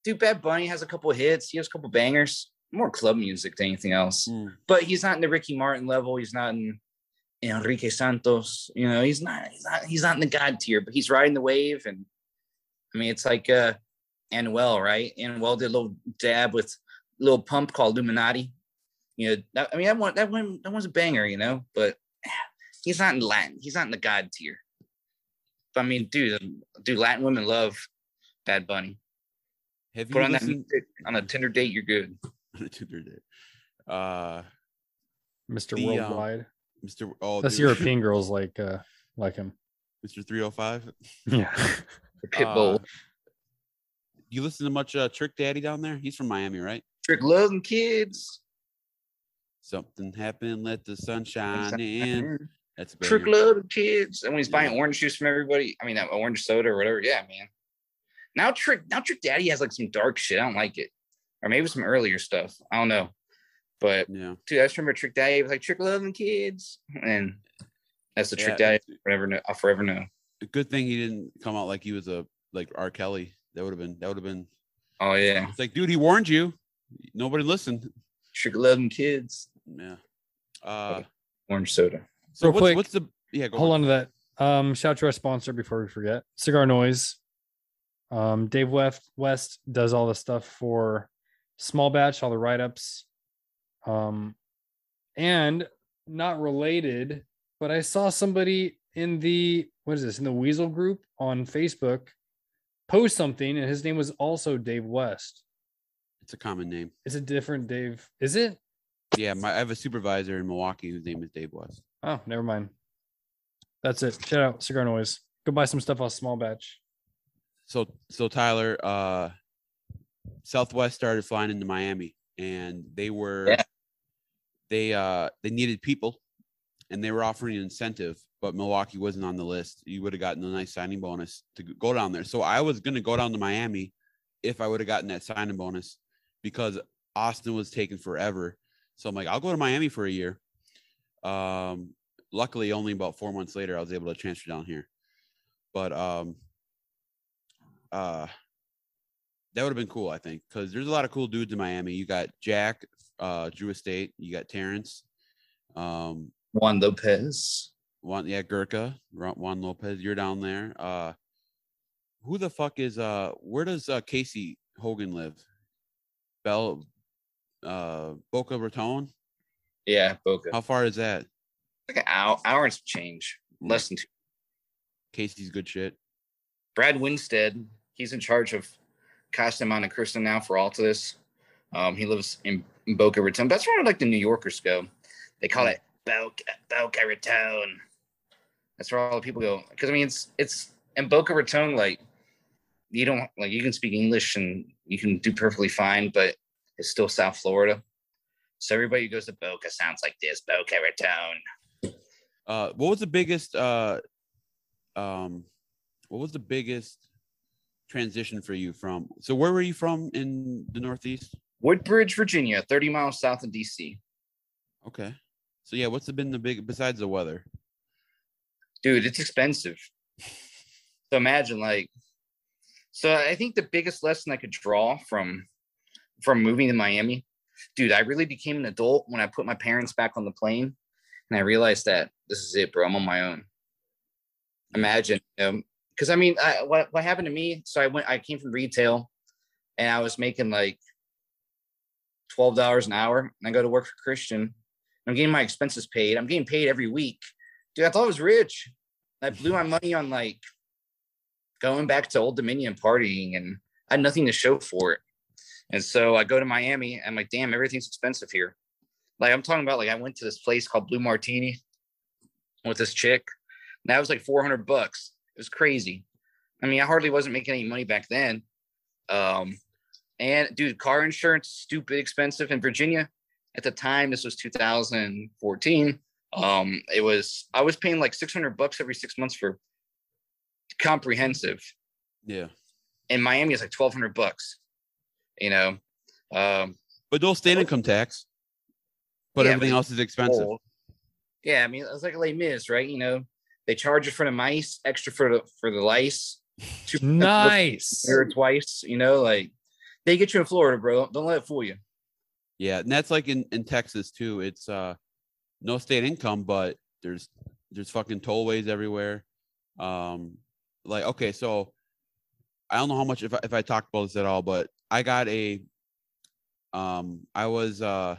dude, Bad Bunny has a couple hits. He has a couple bangers. More club music than anything else. Hmm. But he's not in the Ricky Martin level. He's not in Enrique Santos. You know, he's not. He's not. He's not in the god tier. But he's riding the wave. And I mean, it's like uh, Anuel, right? Anuel did a little dab with little pump called Illuminati. You know, that, I mean, that one, that one, that one's a banger, you know. But he's not in Latin. He's not in the god tier. But I mean, dude, dude, Latin women love Bad Bunny. Have you Put on that listened music on a Tinder date, you're good. to their day? Uh, Mr. The, um, Worldwide. Mr. Oh, That's dude. European girls like uh like him. Mr. 305. Yeah. Pitbull. Uh, you listen to much uh, Trick Daddy down there? He's from Miami, right? Trick loving kids. Something happened, let the sun shine in. That's Trick loving kids. And when he's buying orange juice from everybody, I mean, uh, orange soda or whatever. Yeah, man. Now Trick, now Trick Daddy has like some dark shit. I don't like it. Or maybe some earlier stuff. I don't know. But Yeah. dude, I just remember Trick Daddy was like Trick loving kids. And that's the Trick Yeah, Daddy I'll forever know. I'll forever know. good thing he didn't come out like he was a like R. Kelly. That would have been that would have been Oh yeah. it's like, dude, he warned you. Nobody listened. Trick loving kids. Yeah. Uh Orange soda. so Real what's, quick, what's the yeah, go Hold on to that. Um, shout out to our sponsor before we forget. Cigar Noise. Um, Dave West West does all the stuff for small batch, all the write-ups. Um, and not related, but I saw somebody in the what is this in the Weasel group on Facebook post something, and his name was also Dave West. It's a common name. It's a different Dave. Is it? Yeah, my I have a supervisor in Milwaukee whose name is Dave West. Oh, never mind. That's it. Shout out Cigar Noise. Go buy some stuff off small batch. So so Tyler, uh Southwest started flying into Miami and they were Yeah. they uh they needed people and they were offering an incentive, but Milwaukee wasn't on the list. You would have gotten a nice signing bonus to go down there. So I was gonna go down to Miami if I would have gotten that signing bonus because Austin was taking forever. So I'm like, I'll go to Miami for a year. Um luckily only about four months later I was able to transfer down here. But um uh that would have been cool, I think, because there's a lot of cool dudes in Miami. You got Jack, uh, Drew Estate, you got Terrence, um, Juan Lopez. Juan, yeah, Gurkha, Ron- Juan Lopez, you're down there. Uh, who the fuck is uh, where does uh Casey Hogan live? Bell, uh, Boca Raton. Yeah, Boca. How far is that? like an hour, hour and change. Less than two. Casey's good shit. Brad Winstead, he's in charge of Casa Monte Cristo now for Altadis. Um, he lives in, in Boca Raton. That's where like the New Yorkers go. They call it Boca, Boca Raton. That's where all the people go. Because I mean, it's it's in Boca Raton. Like you don't like you can speak English and you can do perfectly fine, but it's still South Florida. So everybody who goes to Boca sounds like this Boca Raton. Uh, what was the biggest uh, um, what was the biggest transition for you from? So where were you from in the Northeast? Woodbridge, Virginia, 30 miles south of DC. Okay. So yeah, what's been the big besides the weather? dude it's expensive so imagine like so i think the biggest lesson i could draw from from moving to miami dude i really became an adult when i put my parents back on the plane and i realized that this is it bro i'm on my own. Imagine um because i mean I, what, what happened to me so i went i came from retail and i was making like $12 an hour and i go to work for christian. I'm getting my expenses paid i'm getting paid every week. Dude, I thought I was rich. I blew my money on like going back to Old Dominion partying and I had nothing to show for it. And so I go to Miami and I'm like, damn, everything's expensive here. Like I'm talking about like I went to this place called Blue Martini with this chick. And that was like 400 bucks. It was crazy. I mean, I hardly wasn't making any money back then. Um, and dude, car insurance, stupid expensive in Virginia. At the time, this was 2014 um it was i was paying like 600 bucks every six months for comprehensive Yeah. in miami it's like 1200 bucks you know um But they'll state income tax. But Yeah, everything but- else is expensive. yeah i mean it's like a Les Mis, right you know they charge you for the mice extra for the for the lice two Nice. here twice you know like they get you in florida bro don't let it fool you Yeah, and that's like in in Texas too. It's uh no state income, but there's there's fucking tollways everywhere. Um, like okay, so I don't know how much if I, if I talked about this at all, but I got a um I was uh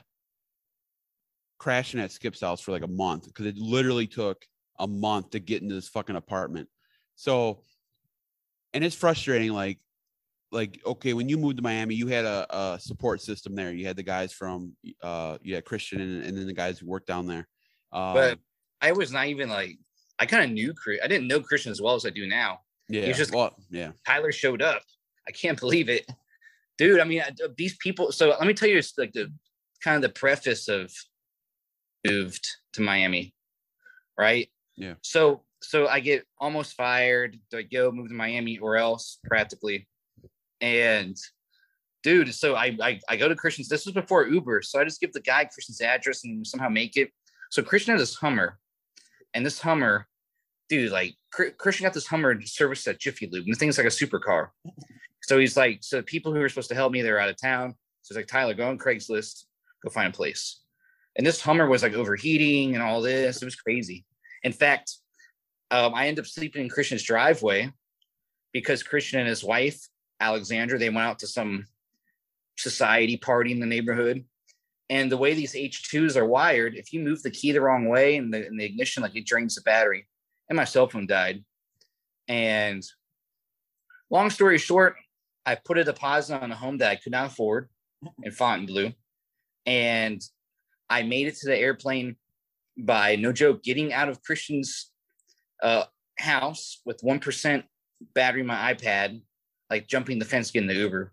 crashing at Skip's house for like a month because it literally took a month to get into this fucking apartment. So, and it's frustrating. Like, like okay, when you moved to Miami, you had a, a support system there. You had the guys from uh, you had Christian and, and then the guys who worked down there. Um, But- I was not even like I kind of knew Chris. I didn't know Christian as well as I do now. Yeah. just- well, yeah. Tyler showed up. I can't believe it, dude. I mean, I- uh, these people. So let me tell you, it's like the kind of the preface of moved to Miami, right? Yeah. So so I get almost fired. Like, yo, move to Miami or else, practically. And dude, so I, I I go to Christian's. This was before Uber, so I just give the guy Christian's address and somehow make it. So Christian had this Hummer, and this Hummer, dude, like Christian got this Hummer serviced at Jiffy Lube, and the thing's like a supercar. So he's like, so people who were supposed to help me, they're out of town. So it's like, Tyler, go on Craigslist, go find a place. And this Hummer was like overheating and all this. It was crazy. In fact, um, I ended up sleeping in Christian's driveway because Christian and his wife, Alexandra, they went out to some society party in the neighborhood. And the way these H2s are wired, if you move the key the wrong way and the, the ignition, like it drains the battery. And my cell phone died. And long story short, I put a deposit on a home that I could not afford in Fontainebleau. And I made it to the airplane by no joke, getting out of Christian's uh, house with 1% battery in my iPad, like jumping the fence, getting the Uber.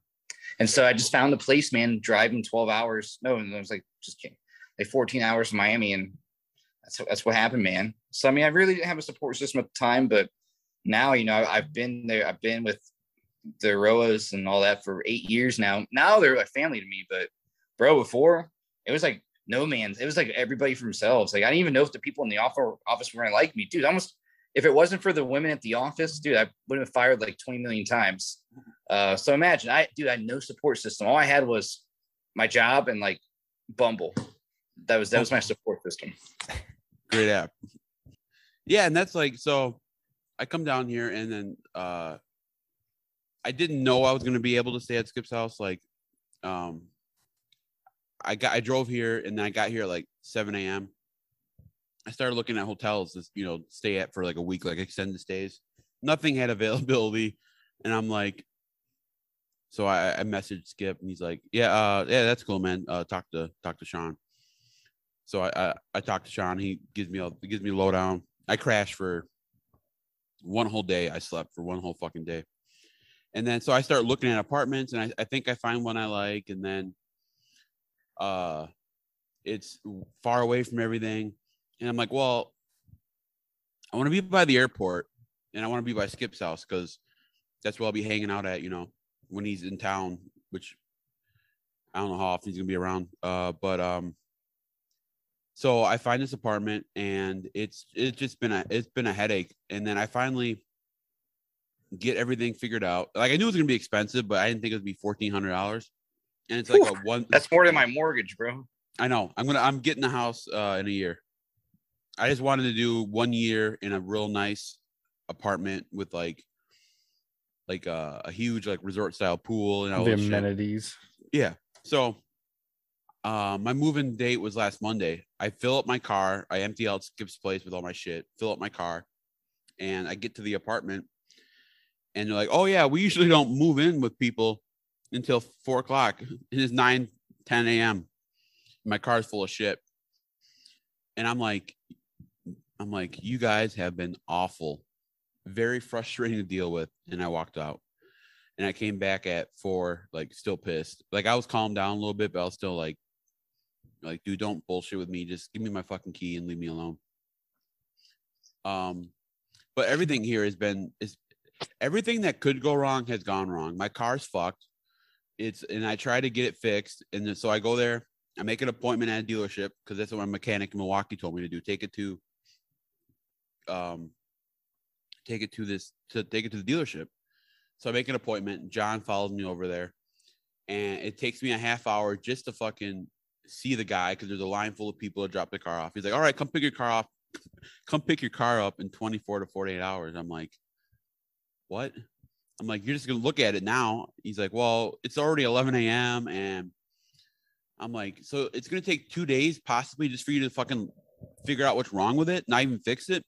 And so I just found a place, man, driving 12 hours. No, and I was like, just kidding. Like 14 hours to Miami. And that's, that's what happened, man. So, I mean, I really didn't have a support system at the time, but now, you know, I've been there. I've been with the Roas and all that for eight years now. Now they're like family to me, but bro, before it was like no man's. It was like everybody for themselves. Like I didn't even know if the people in the office were gonna like me, dude. Almost if it wasn't for the women at the office, dude, I would have been fired like 20 million times. Uh, so imagine, I dude, I had no support system. All I had was my job and like Bumble. That was that was my support system. Great app. Yeah, and that's like so I come down here and then uh I didn't know I was gonna be able to stay at Skip's house. Like um I got I drove here and then I got here like 7 a.m. I started looking at hotels to you know stay at for like a week, like extended stays. Nothing had availability, and I'm like, so I, I messaged Skip and he's like, yeah, uh, yeah, that's cool, man. Uh, talk to talk to Sean. So I, I I talked to Sean. He gives me a gives me a lowdown. I crashed for one whole day. I slept for one whole fucking day. And then so I start looking at apartments and I, I think I find one I like. And then uh it's far away from everything. And I'm like, well, I want to be by the airport and I want to be by Skip's house because that's where I'll be hanging out at, you know, when he's in town, which I don't know how often he's gonna be around. Uh, but um, so I find this apartment and it's it's just been a it's been a headache. And then I finally get everything figured out. Like I knew it was gonna be expensive, but I didn't think it would be fourteen hundred dollars. And it's like Whew, a one. That's more than my mortgage, bro. I know. I'm gonna. I'm getting the house uh, in a year. I just wanted to do one year in a real nice apartment with like, like uh, a huge like resort style pool and all the that shit. amenities. Yeah. So, uh, my moving date was last Monday. I fill up my car. I empty out Skip's place with all my shit. Fill up my car, and I get to the apartment, and they're like, "Oh yeah, we usually don't move in with people until four o'clock. It is 9, 10 a.m. My car's full of shit, and I'm like, I'm like, you guys have been awful, very frustrating to deal with. And I walked out and I came back at four, like still pissed. Like I was calmed down a little bit, but I was still like, like, dude, don't bullshit with me. Just give me my fucking key and leave me alone. Um, but everything here has been is everything that could go wrong has gone wrong. My car's fucked. It's and I try to get it fixed, and then so I go there. I make an appointment at a dealership because that's what my mechanic in Milwaukee told me to do. Take it to, um, take it to this to take it to the dealership. So I make an appointment. John follows me over there, and it takes me a half hour just to fucking see the guy because there's a line full of people to drop the car off. He's like, "All right, come pick your car off. Come pick your car up in 24 to 48 hours." I'm like, "What?" I'm like, "You're just gonna look at it now." He's like, "Well, it's already 11 a.m. and." I'm like, so it's gonna take two days possibly just for you to fucking figure out what's wrong with it, not even fix it.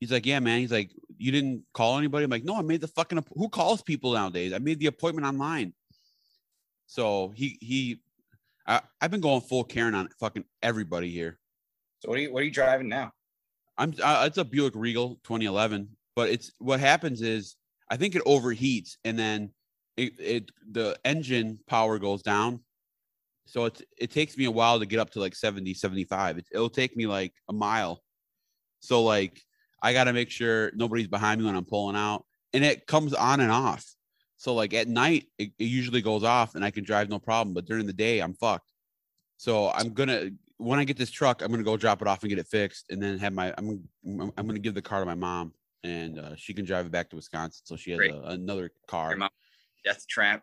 He's like, yeah, man. He's like, you didn't call anybody. I'm like, no, I made the fucking. Who calls people nowadays? I made the appointment online. So he he, I, I've been going full Karen on fucking everybody here. So what are you what are you driving now? I'm uh, it's a Buick Regal 2011, but it's what happens is I think it overheats and then it, it the engine power goes down. So it's it takes me a while to get up to like 70, 75. It, it'll take me like a mile. So like I got to make sure nobody's behind me when I'm pulling out, and it comes on and off. So like at night it, it usually goes off and I can drive no problem, but during the day I'm fucked. So I'm gonna when I get this truck, I'm gonna go drop it off and get it fixed, and then have my I'm I'm gonna give the car to my mom, and uh, she can drive it back to Wisconsin, so she has a, another car. Mom, death trap.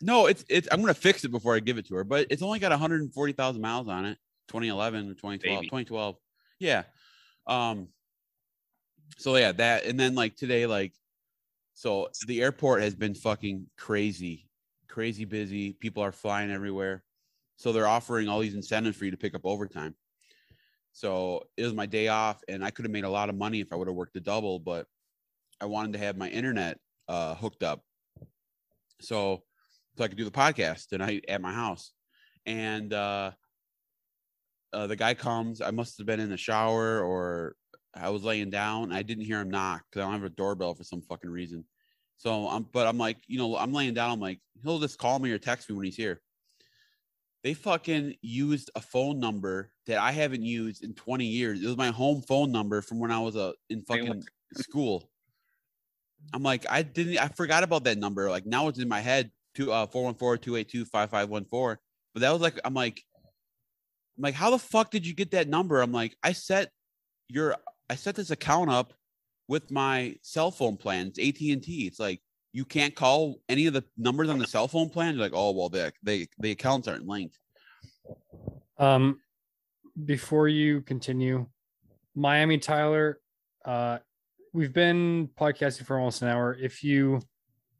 No, it's it's I'm gonna fix it before I give it to her, but it's only got 140,000 miles on it. 2011 or 2012, Baby. 2012. Yeah. Um. So yeah, that and then like today, like, so the airport has been fucking crazy, crazy busy. People are flying everywhere, so they're offering all these incentives for you to pick up overtime. So it was my day off, and I could have made a lot of money if I would have worked a double, but I wanted to have my internet uh, hooked up, so so I could do the podcast tonight at my house. And uh, uh, the guy comes. I must have been in the shower or I was laying down. I didn't hear him knock because I don't have a doorbell for some fucking reason. So I'm, but I'm like, you know, I'm laying down. I'm like, he'll just call me or text me when he's here. They fucking used a phone number that I haven't used in 20 years. It was my home phone number from when I was uh, in fucking school. I'm like, I didn't, I forgot about that number. Like now it's in my head, two, uh, 414-282-5514. But that was like, I'm like, I'm like, how the fuck did you get that number? I'm like, I set your, I set this account up with my cell phone plans, AT and T. It's like you can't call any of the numbers on the cell phone plan. You're like, oh well, the they the accounts aren't linked. Um, before you continue, Miami Tyler, uh, we've been podcasting for almost an hour. If you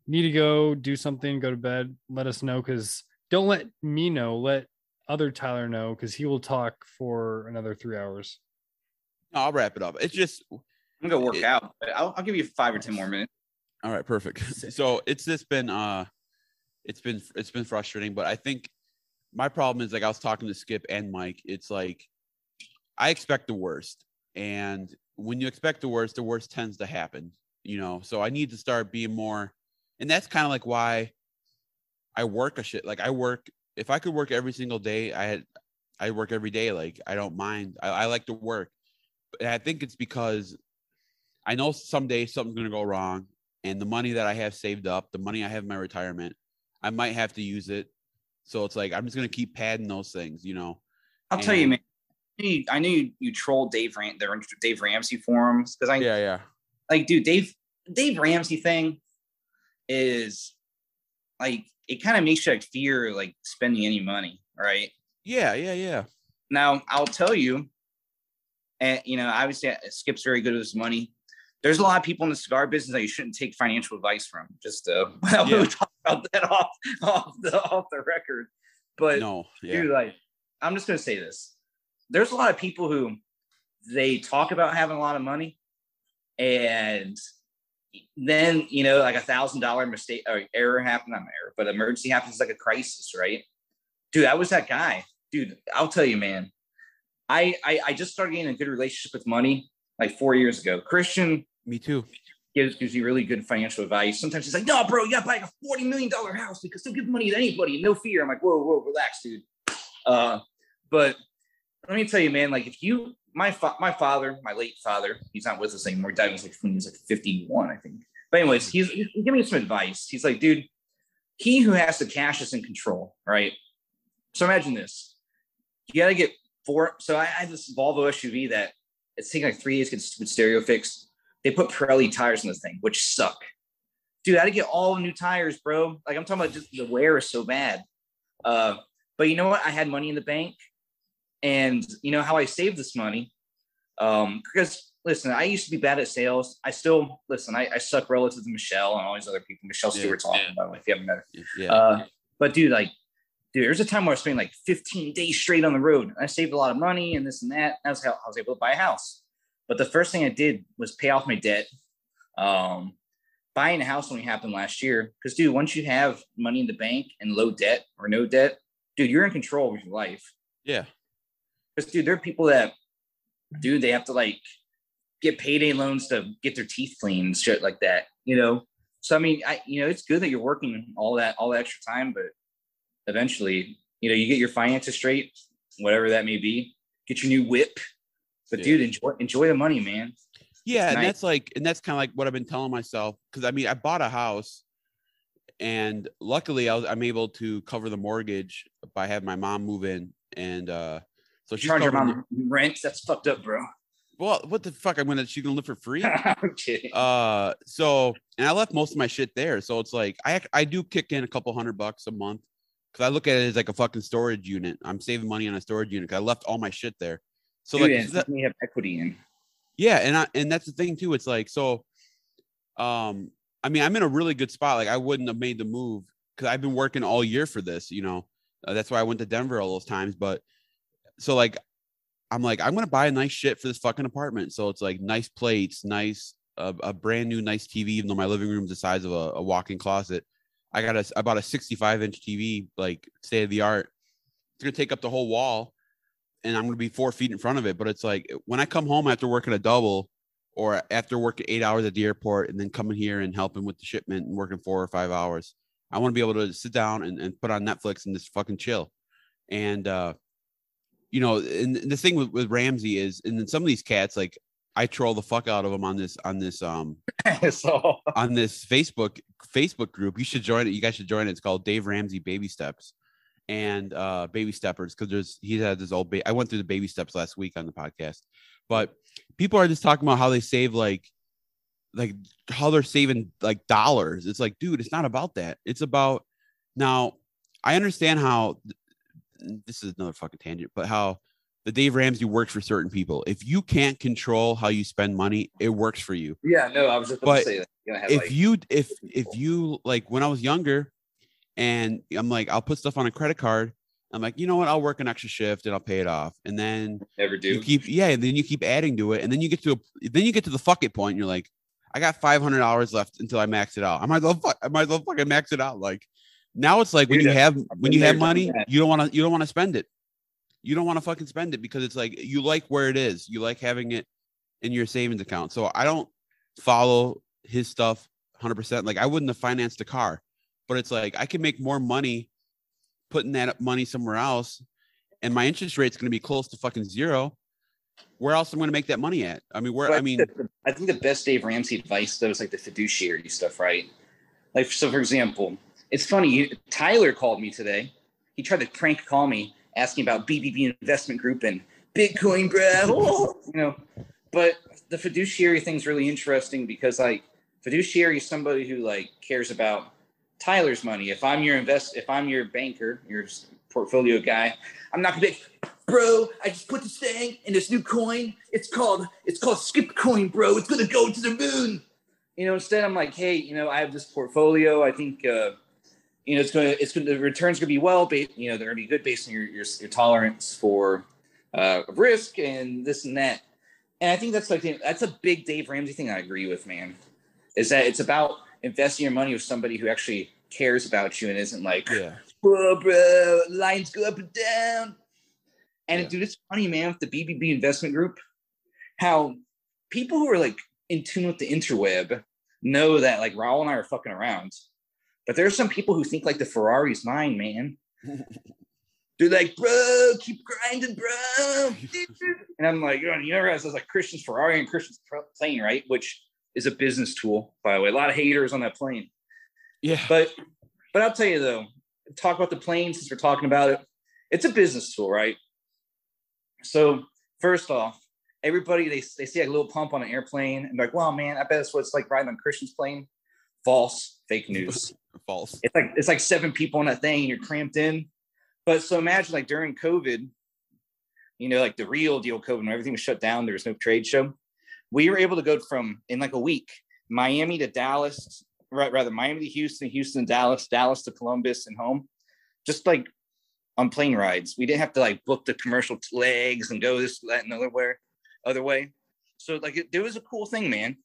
need to go do something, go to bed, let us know because don't let me know, let other Tyler know because he will talk for another three hours. No, I'll wrap it up. It's just I'm gonna work It- out. But I'll, I'll give you five or ten more minutes. all right, perfect. so it's just been uh it's been it's been frustrating, but I think my problem is like I was talking to Skip and Mike. It's like I expect the worst. And when you expect the worst, the worst tends to happen, you know. So I need to start being more and that's kind of like why I work a shit. Like I work if I could work every single day, I had I work every day. Like I don't mind. I, I like to work. And I think it's because I know someday something's gonna go wrong. And the money that I have saved up, the money I have in my retirement, I might have to use it. So it's like I'm just gonna keep padding those things, you know. I'll tell you, man. I knew you- I you, you trolled Dave Ram their Dave Ramsey forums because I Yeah, yeah. like, dude, Dave Dave Ramsey thing is like it kind of makes you like fear like spending any money, right? Yeah, yeah, yeah. Now I'll tell you, and you know, obviously uh, Skip's very good with his money. There's a lot of people in the cigar business that you shouldn't take financial advice from. Just uh, Yeah. we'll talk about that off off the off the record. But No, yeah. dude, like, I'm just gonna say this. There's a lot of people who they talk about having a lot of money, and then you know, like a thousand dollar mistake or error happened, not an error, but emergency happens like a crisis, right? Dude, I was that guy. Dude, I'll tell you, man. I I, I just started getting a good relationship with money like four years ago. Christian Me too. gives gives you really good financial advice. Sometimes he's like, "No, bro, you got to buy a forty million dollar house because they'll give money to anybody, no fear." I'm like, "Whoa, whoa, relax, dude." Uh, but let me tell you, man. Like, if you, my fa- my father, my late father, he's not with us anymore. He died when he was like when he was like 51, I think. But anyways, he's, he's giving me some advice. He's like, "Dude, he who has the cash is in control, right?" So imagine this: you got to get four. So I, I have this Volvo SUV that it's taking like three days to get stupid stereo fixed they put Pirelli tires in this thing, which suck. Dude, I had to get all new tires, bro. Like I'm talking about just the wear is so bad. Uh, but you know what? I had money in the bank, and you know how I saved this money? Um, because listen, I used to be bad at sales. I still listen. I, I suck relative to Michelle and all these other people. Michelle Yeah, Stewart talking yeah. about if you haven't met her. Yeah. Uh, but dude, like, dude, there's a time where I was spending like 15 days straight on the road. I saved a lot of money and this and that. That's how I was able to buy a house. But the first thing I did was pay off my debt. Um, buying a house only happened last year. Because, dude, once you have money in the bank and low debt or no debt, dude, you're in control of your life. yeah. Because, dude, there are people that dude, they have to like get payday loans to get their teeth cleaned, shit like that. You know. So I mean, I you know, it's good that you're working all that all that extra time, but eventually, you know, you get your finances straight, whatever that may be. Get your new whip, but Yeah. dude, enjoy enjoy the money, man. Yeah, and that's like, and that's kind of like what I've been telling myself. Because I mean, I bought a house, and luckily, I was I'm able to cover the mortgage by having my mom move in, and uh, so she's Charge your mom rent. That's fucked up, bro. well, what the fuck? I'm gonna she gonna live for free? I'm uh, so and I left most of my shit there, so it's like I I do kick in a couple hundred bucks a month because I look at it as like a fucking storage unit. I'm saving money on a storage unit. 'cause I left all my shit there. So Dude, like and that- you have equity in. yeah and i and that's the thing too it's like so um i mean i'm in a really good spot like i wouldn't have made the move because i've been working all year for this you know Uh, that's why i went to denver all those times but so like i'm like i'm gonna buy a nice shit for this fucking apartment so it's like nice plates nice a, a brand new nice tv even though my living room's the size of a, a walk-in closet i got a i bought a 65 inch tv like state of the art it's gonna take up the whole wall and I'm gonna be four feet in front of it. But it's like when I come home after working a double or after working eight hours at the airport and then coming here and helping with the shipment and working four or five hours, I want to be able to sit down and, and put on Netflix and just fucking chill. And uh, you know, and the thing with, with Ramsey is, and then some of these cats, like I troll the fuck out of them on this on this um so on this Facebook Facebook group. You should join it. You guys should join it. It's called Dave Ramsey Baby Steps and uh Baby Steppers because there's he had this old. Ba- I went through the baby steps last week on the podcast, but people are just talking about how they save like like how they're saving like dollars. It's like, dude, it's not about that. It's about now. I understand how this is another fucking tangent, but how the Dave Ramsey works for certain people. If you can't control how you spend money, it works for you. Yeah, no, I was just But say that. If like you if if you like when I was younger and I'm like I'll put stuff on a credit card I'm like you know what? I'll work an extra shift and I'll pay it off. And then ever do. you keep yeah and then you keep adding to it and then you get to a then you get to the fuck it point and you're like I got five hundred dollars left until I max it out. I might as well fuck, I might as well fucking max it out. Like now it's like when Dude, you have when you have money you don't want to you don't want to spend it you don't want to fucking spend it because it's like you like where it is you like having it in your savings account so I don't follow his stuff 100% like I wouldn't have financed a car but it's like I can make more money putting that money somewhere else and my interest rate's going to be close to fucking zero where else am I going to make that money at I mean where But I mean I think the best Dave Ramsey advice though is like the fiduciary stuff, right? Like so, for example, it's funny. You, Tyler called me today. He tried to prank call me, asking about BBB Investment Group and Bitcoin, bro. you know, but the fiduciary thing's really interesting because like fiduciary is somebody who like cares about Tyler's money. If I'm your invest, if I'm your banker, your portfolio guy, I'm not gonna be, bro. I just put this thing in this new coin. It's called it's called Skip Coin, bro. It's gonna go to the moon. You know, instead I'm like, hey, you know, I have this portfolio. I think, uh, you know, it's gonna it's gonna the returns gonna be well, based, you know, they're gonna be good based on your your, your tolerance for uh, risk and this and that. And I think that's like that's a big Dave Ramsey thing. I agree with, man. Is that it's about investing your money with somebody who actually cares about you and isn't like, yeah bro, bro, lines go up and down. And Yeah. dude, it's funny, man, with the BBB investment group, how people who are like in tune with the interweb know that like Raul and I are fucking around. But there's some people who think like the Ferrari's mine, man. They're like, bro, keep grinding, bro. and I'm like, you never realize there's like Christian's Ferrari and Christian's plane, right? Which is a business tool, by the way. A lot of haters on that plane. yeah But but I'll tell you though, talk about the plane since we're talking about it. It's a business tool, right? So first off, everybody they, they see a little pump on an airplane and they're like, wow, man, I bet that's what it's like riding on Christian's plane. False, fake news. false it's like it's like seven people on a thing and you're cramped in. But so imagine like during COVID, you know, like the real deal COVID when everything was shut down, there was no trade show. We were able to go from in like a week, Miami to Dallas, right, rather Miami to Houston, Houston, Dallas, Dallas to Columbus and home, just like on plane rides. We didn't have to like book the commercial legs and go this, that, and other way, other way. So like it, there was a cool thing, man.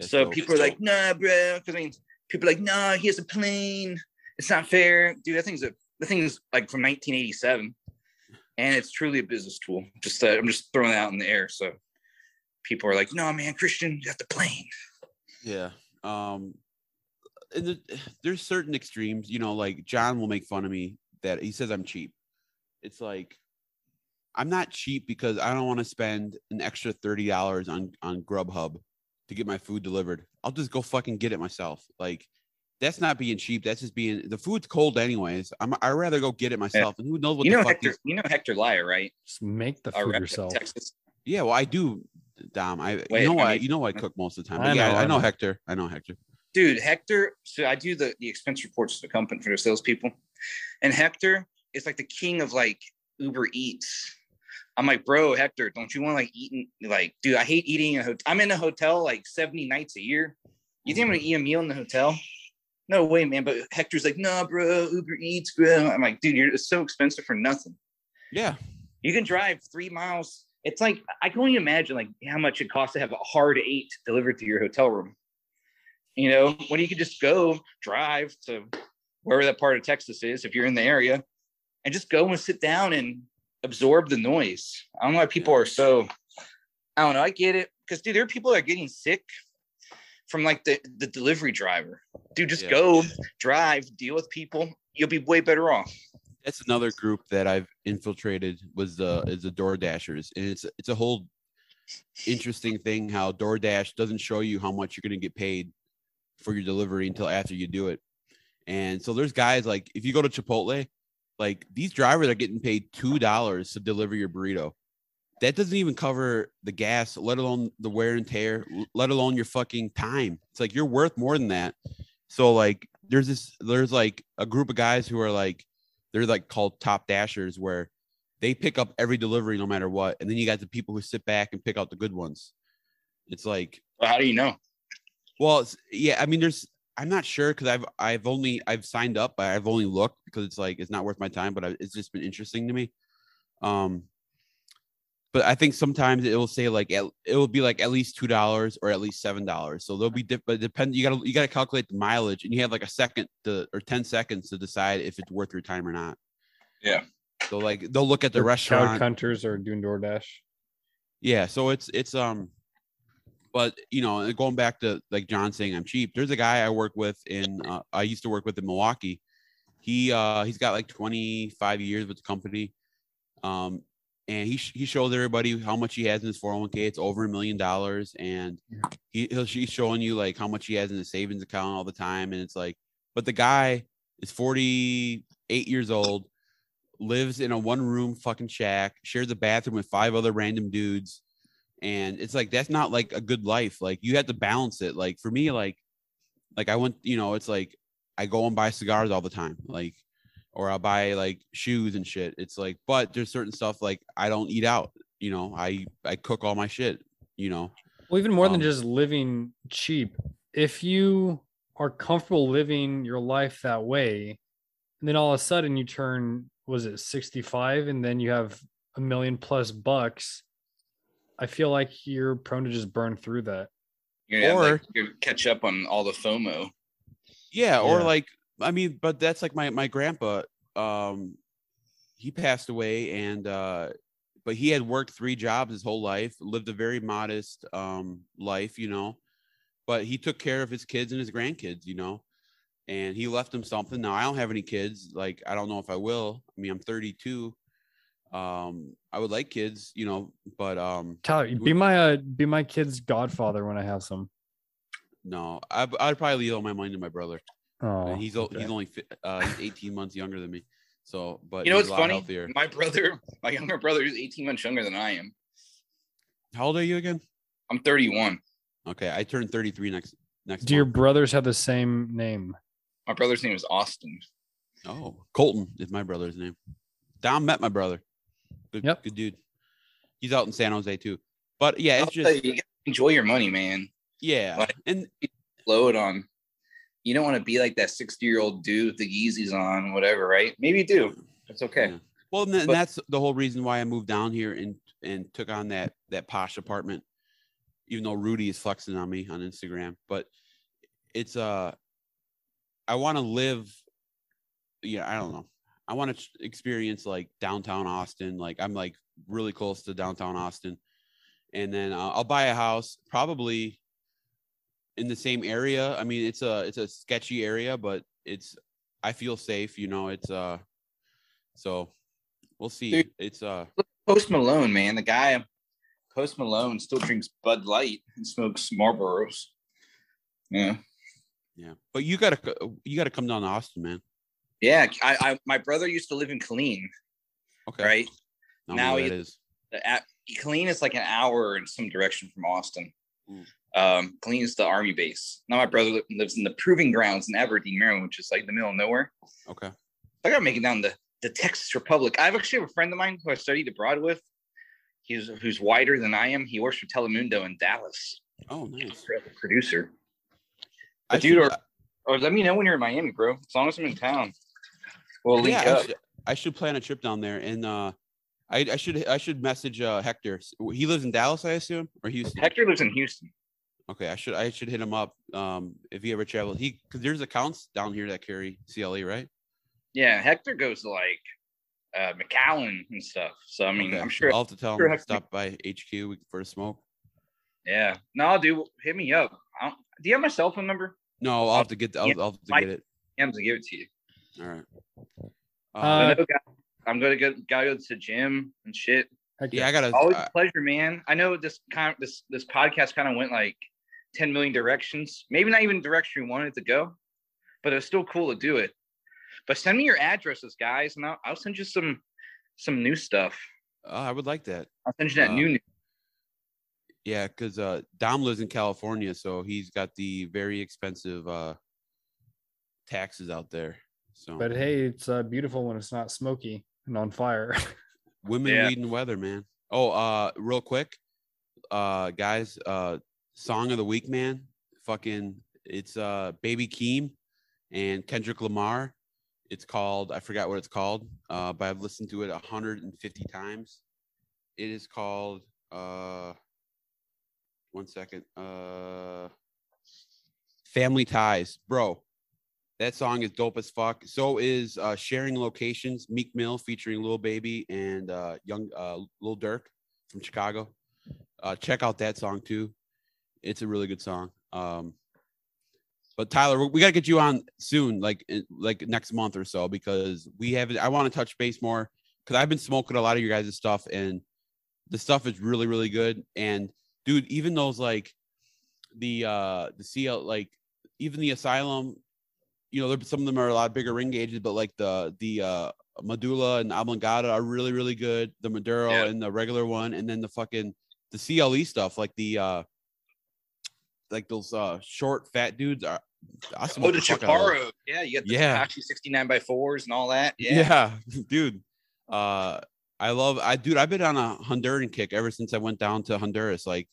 So dope. people are like, nah, bro. Because I mean, people like, nah, he has a plane. It's not fair, dude. That thing's a the thing is like from 1987. and it's truly a business tool. Just uh, I'm just throwing it out in the air, so people are like, "No, man, Christian, you have the plane." Yeah. Um, the, there's certain extremes, you know, like John will make fun of me that he says I'm cheap. It's like I'm not cheap because I don't want to spend an extra thirty dollars on on Grubhub to get my food delivered. I'll just go fucking get it myself. Like that's not being cheap. That's just being the food's cold anyways. I'm I'd rather go get it myself. And who knows what You the know fuck Hector. these- You know Hector Lyer, right? Just make the food yourself. Texas. Yeah, well, I do, Dom. I Wait, you know I what mean- you know I cook most of the time. I But yeah, know, I I know know. Hector. I know Hector. dude hector so i do the, the expense reports for the company for the salespeople and hector is like the king of like uber eats i'm like bro hector don't you want to like eating like dude i hate eating in a hotel i'm in a hotel like 70 nights a year. You think i'm gonna eat a meal in the hotel? No way man but hector's like no bro uber eats bro. I'm like dude you're it's so expensive for nothing. Yeah. you can drive three miles. It's like i can only imagine like how much it costs to have a hard eight delivered to your hotel room. You know when you could just go drive to wherever that part of texas is if you're in the area and just go and sit down and absorb the noise. I don't know why people are so i don't know i get it. Because dude there are people that are getting sick from like the the delivery driver. Dude just Yeah. go drive deal with people you'll be way better off. That's another group that I've infiltrated was the is the Door Dashers, and it's it's a whole interesting thing how DoorDash doesn't show you how much you're going to get paid for your delivery until after you do it. And so there's guys like if you go to Chipotle, like these drivers are getting paid two dollars to deliver your burrito. That doesn't even cover the gas, let alone the wear and tear, let alone your fucking time. It's like you're worth more than that. So like there's this there's like a group of guys who are like they're like called top dashers where they pick up every delivery no matter what. And then you got the people who sit back and pick out the good ones. It's like well, how do you know well, yeah, I mean, there's. I'm not sure because I've I've only I've signed up, but I've only looked because it's like it's not worth my time. But I, it's just been interesting to me. Um, but I think sometimes it will say like at, it will be like at least two dollars or at least seven dollars. So there'll be diff- but depend. You gotta you gotta calculate the mileage, and you have like a second to or ten seconds to decide if it's worth your time or not. Yeah. So like they'll look at the Or restaurant. Child hunters are doing DoorDash. Yeah, so it's it's um but you know, going back to like John saying I'm cheap, there's a guy I work with in uh, I used to work with in Milwaukee. He uh he's got like 25 years with the company. Um and he sh- he shows everybody how much he has in his 401k. It's over a million dollars and he he'll, he's showing you like how much he has in his savings account all the time and it's like but the guy is 48 years old, lives in a one room fucking shack, shares a bathroom with five other random dudes. And it's like that's not like a good life. Like you have to balance it. Like for me, like like I want you know, it's like I go and buy cigars all the time. Like or I'll buy like shoes and shit. It's like, but there's certain stuff like I don't eat out. You know, I I cook all my shit. You know, Well, even more than Um, just living cheap, if you are comfortable living your life that way, and then all of a sudden you turn, was it 65, and then you have a million plus bucks, I feel like you're prone to just burn through that. You're gonna have, Or- like, you're catch up on all the FOMO. Yeah, or Yeah. like I mean, but that's like my my grandpa. Um, he passed away, and uh, but he had worked three jobs his whole life, lived a very modest um life, you know. But he took care of his kids and his grandkids, you know, and he left them something. Now I don't have any kids. Like I don't know if I will. I mean, I'm 32. Um, I would like kids, you know, but um, Tyler, be my uh, be my kid's godfather when I have some. no, I, I'd probably leave all my money to my brother. Oh, and he's okay. he's only fi- uh he's 18 months younger than me. So, but You know he's what's a lot funny? healthier. My brother, my younger brother, is 18 months younger than I am. How old are you again? I'm 31. Okay, I turned 33 next next. Do your brothers have the same name? My brother's name is Austin. Oh, Colton is my brother's name. Dom met my brother. Good, Yep. good dude. He's out in San Jose too. But yeah, I'll it's just you, you enjoy your money, man. yeah, Like- and Blow it on. You don't want to be like that 60 year old dude with the Yeezys on, whatever, right? Maybe you do. That's okay. Yeah. Well, and, then But- that's the whole reason why I moved down here and and took on that that posh apartment. Even though Rudy is flexing on me on Instagram, but it's uh, I want to live. Yeah, I don't know. I want to experience like downtown Austin. Like I'm like really close to downtown Austin, and then uh, I'll buy a house probably in the same area. I mean, it's a it's a sketchy area, but it's I feel safe. You know, it's uh, so we'll see. Dude. It's uh, Post Malone, man, the guy Post Malone still drinks Bud Light and smokes Marlboros. Yeah, yeah. But you gotta you gotta come down to Austin, man. Yeah. I, I my brother used to live in Killeen, Okay. right? Don't Now he- is. At, Killeen is like an hour in some direction from Austin. Mm. Um, Killeen is the army base. Now my brother lives in the proving grounds in Aberdeen, Maryland, which is like the middle of nowhere. Okay. I gotta make it down to the Texas Republic. I have actually have a friend of mine who I studied abroad with. He's who's whiter than I am. He works for Telemundo in Dallas. Oh, nice. producer. I dude, or, or let me know when you're in Miami, bro. As long as I'm in town, we'll link yeah, I should, I should plan a trip down there, and uh, I, I should I should message uh Hector. He lives in Dallas, I assume, or Houston. Hector lives in Houston. Okay, I should I should hit him up. Um, if he ever travels, he because there's accounts down here that carry CLE, right? Yeah, Hector goes to like uh, McAllen and stuff. So I mean, Okay, I'm sure. I'll have to tell sure him to Hector- stop by HQ for a smoke. Yeah, no, dude, hit me up. I don't, do you have my cell phone number? No, I'll have to get I'll, Yeah, I'll have to get it. I'm gonna give it to you. All right. Uh, I know, guy- I'm gonna go, gotta go to the gym and shit. Heck yeah, I gotta. Always uh, a pleasure, man. I know this kind this this podcast kind of went like 10 million directions. Maybe not even direction we wanted to go, but it was still cool to do it. But send me your addresses, guys, and I'll, I'll send you some some new stuff. uh, I would like that. I'll send you that Uh, new. new Yeah, because uh, Dom lives in California, so he's got the very expensive uh taxes out there. So But hey, it's uh, beautiful when it's not smoky and on fire. women Yeah. weed and weather, man. Oh, uh, real quick, uh, guys, uh, song of the week, man. Fucking, it's uh, Baby Keem and Kendrick Lamar. It's called I forgot what it's called, uh, but I've listened to it 150 times. It is called uh, one second, uh, Family Ties, bro. That song is dope as fuck. So is uh, Sharing Locations, Meek Mill featuring Lil Baby and uh, Young uh, Lil Durk from Chicago. Uh, check out that song too. It's a really good song. Um, but Tyler, we- we got to get you on soon, like like next month or so, because we have. I want to touch base more because I've been smoking a lot of your guys' stuff, and the stuff is really really good. And dude, even those like the uh the CL like even the Asylum you know, some of them are a lot bigger ring gauges, but like the the uh Medulla and Oblongata are really really good. The Maduro Yeah. and the regular one, and then the fucking the CLE stuff, like the uh like those uh short fat dudes are. I Oh, the the fuck out of those. Chaparo. Yeah, you got the Yeah. Tekashi 69 by fours and all that. Yeah. Yeah. dude. Uh, I love. I dude. I've been on a Honduran kick ever since I went down to Honduras. Like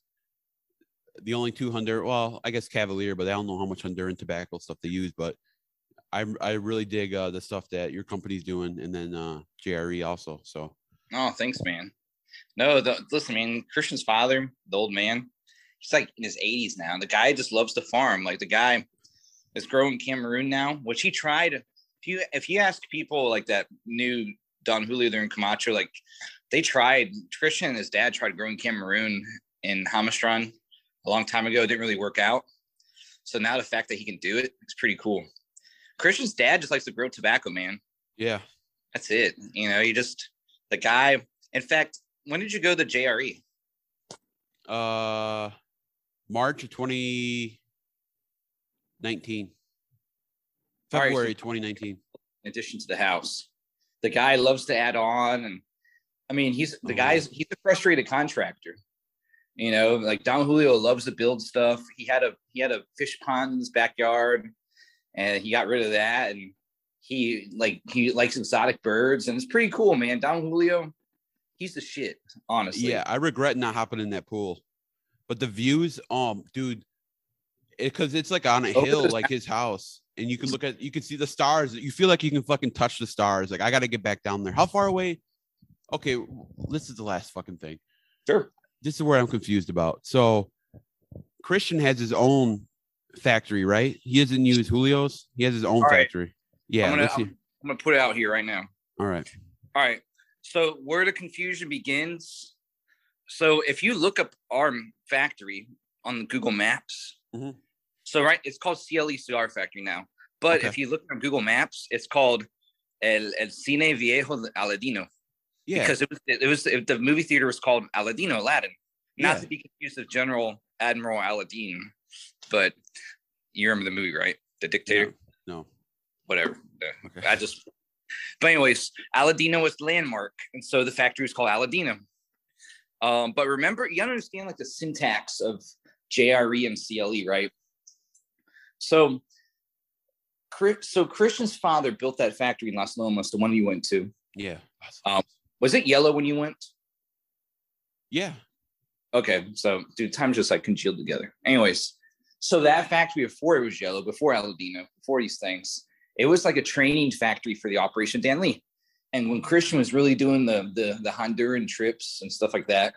the only two Honduran. Well, I guess Cavalier, but I don't know how much Honduran tobacco stuff they use. But I I really dig uh, the stuff that your company's doing, and then uh, JRE also. So Oh, thanks, man. No, the, listen, man. Christian's father, the old man, he's like in his 80s now. The guy just loves to farm. Like the guy is growing Cameroon now, which he tried. If you if you ask people like that new Don Julio there in Camacho, like they tried. Christian and his dad tried growing Cameroon in Jamastrán a long time ago. It didn't really work out. So now the fact that he can do it, it's pretty cool. Christian's dad just likes to grow tobacco, man. yeah, That's it. You know, you just the guy. In fact, when did you go to? JRE? uh, March of 2019, All right, so- February 2019. In addition to the house, the guy loves to add on, and I mean, he's the Oh. guy's he's a frustrated contractor. You know, like Don Julio loves to build stuff. He had a he had a fish pond in his backyard, and he got rid of that, and he like he likes exotic birds, and it's pretty cool, man. Don Julio, he's the shit, honestly. Yeah, I regret not hopping in that pool. But the views, um, dude, because it's like on a hill, like his house, and you can look at, you can see the stars. You feel like you can fucking touch the stars. Like I got to get back down there. How far away? Okay, this is the last fucking thing. sure. This is where I'm confused about. So, Christian has his own factory, right? He doesn't use Julio's. He has his own All right. factory. Yeah, I'm gonna. I'm, I'm gonna put it out here right now. All right. All right. So where the confusion begins. So if you look up our factory on Google Maps, Mhm. so right, it's called CLE Cigar Factory now. But Okay. if you look on Google Maps, it's called El, El Cine Viejo de Aladino Yeah. because it was it was it, the movie theater was called Aladino Aladdin, not Yeah. to be confused with General Admiral Aladdin. But you remember the movie, right? The dictator no. whatever. Okay. I just, but anyways, Aladino was the landmark, and so the factory was called Aladino. Um, but remember, you gotta understand like the syntax of JRE and CLE, right? So, so Christian's father built that factory in Las Lomas, the one you went to. Yeah. Um, was it yellow when you went? Yeah. Okay, so dude, time just like congealed together. Anyways, so that factory before it was yellow, before Aladino, before these things, it was like a training factory for the Operation Danlí. And when Christian was really doing the the the Honduran trips and stuff like that,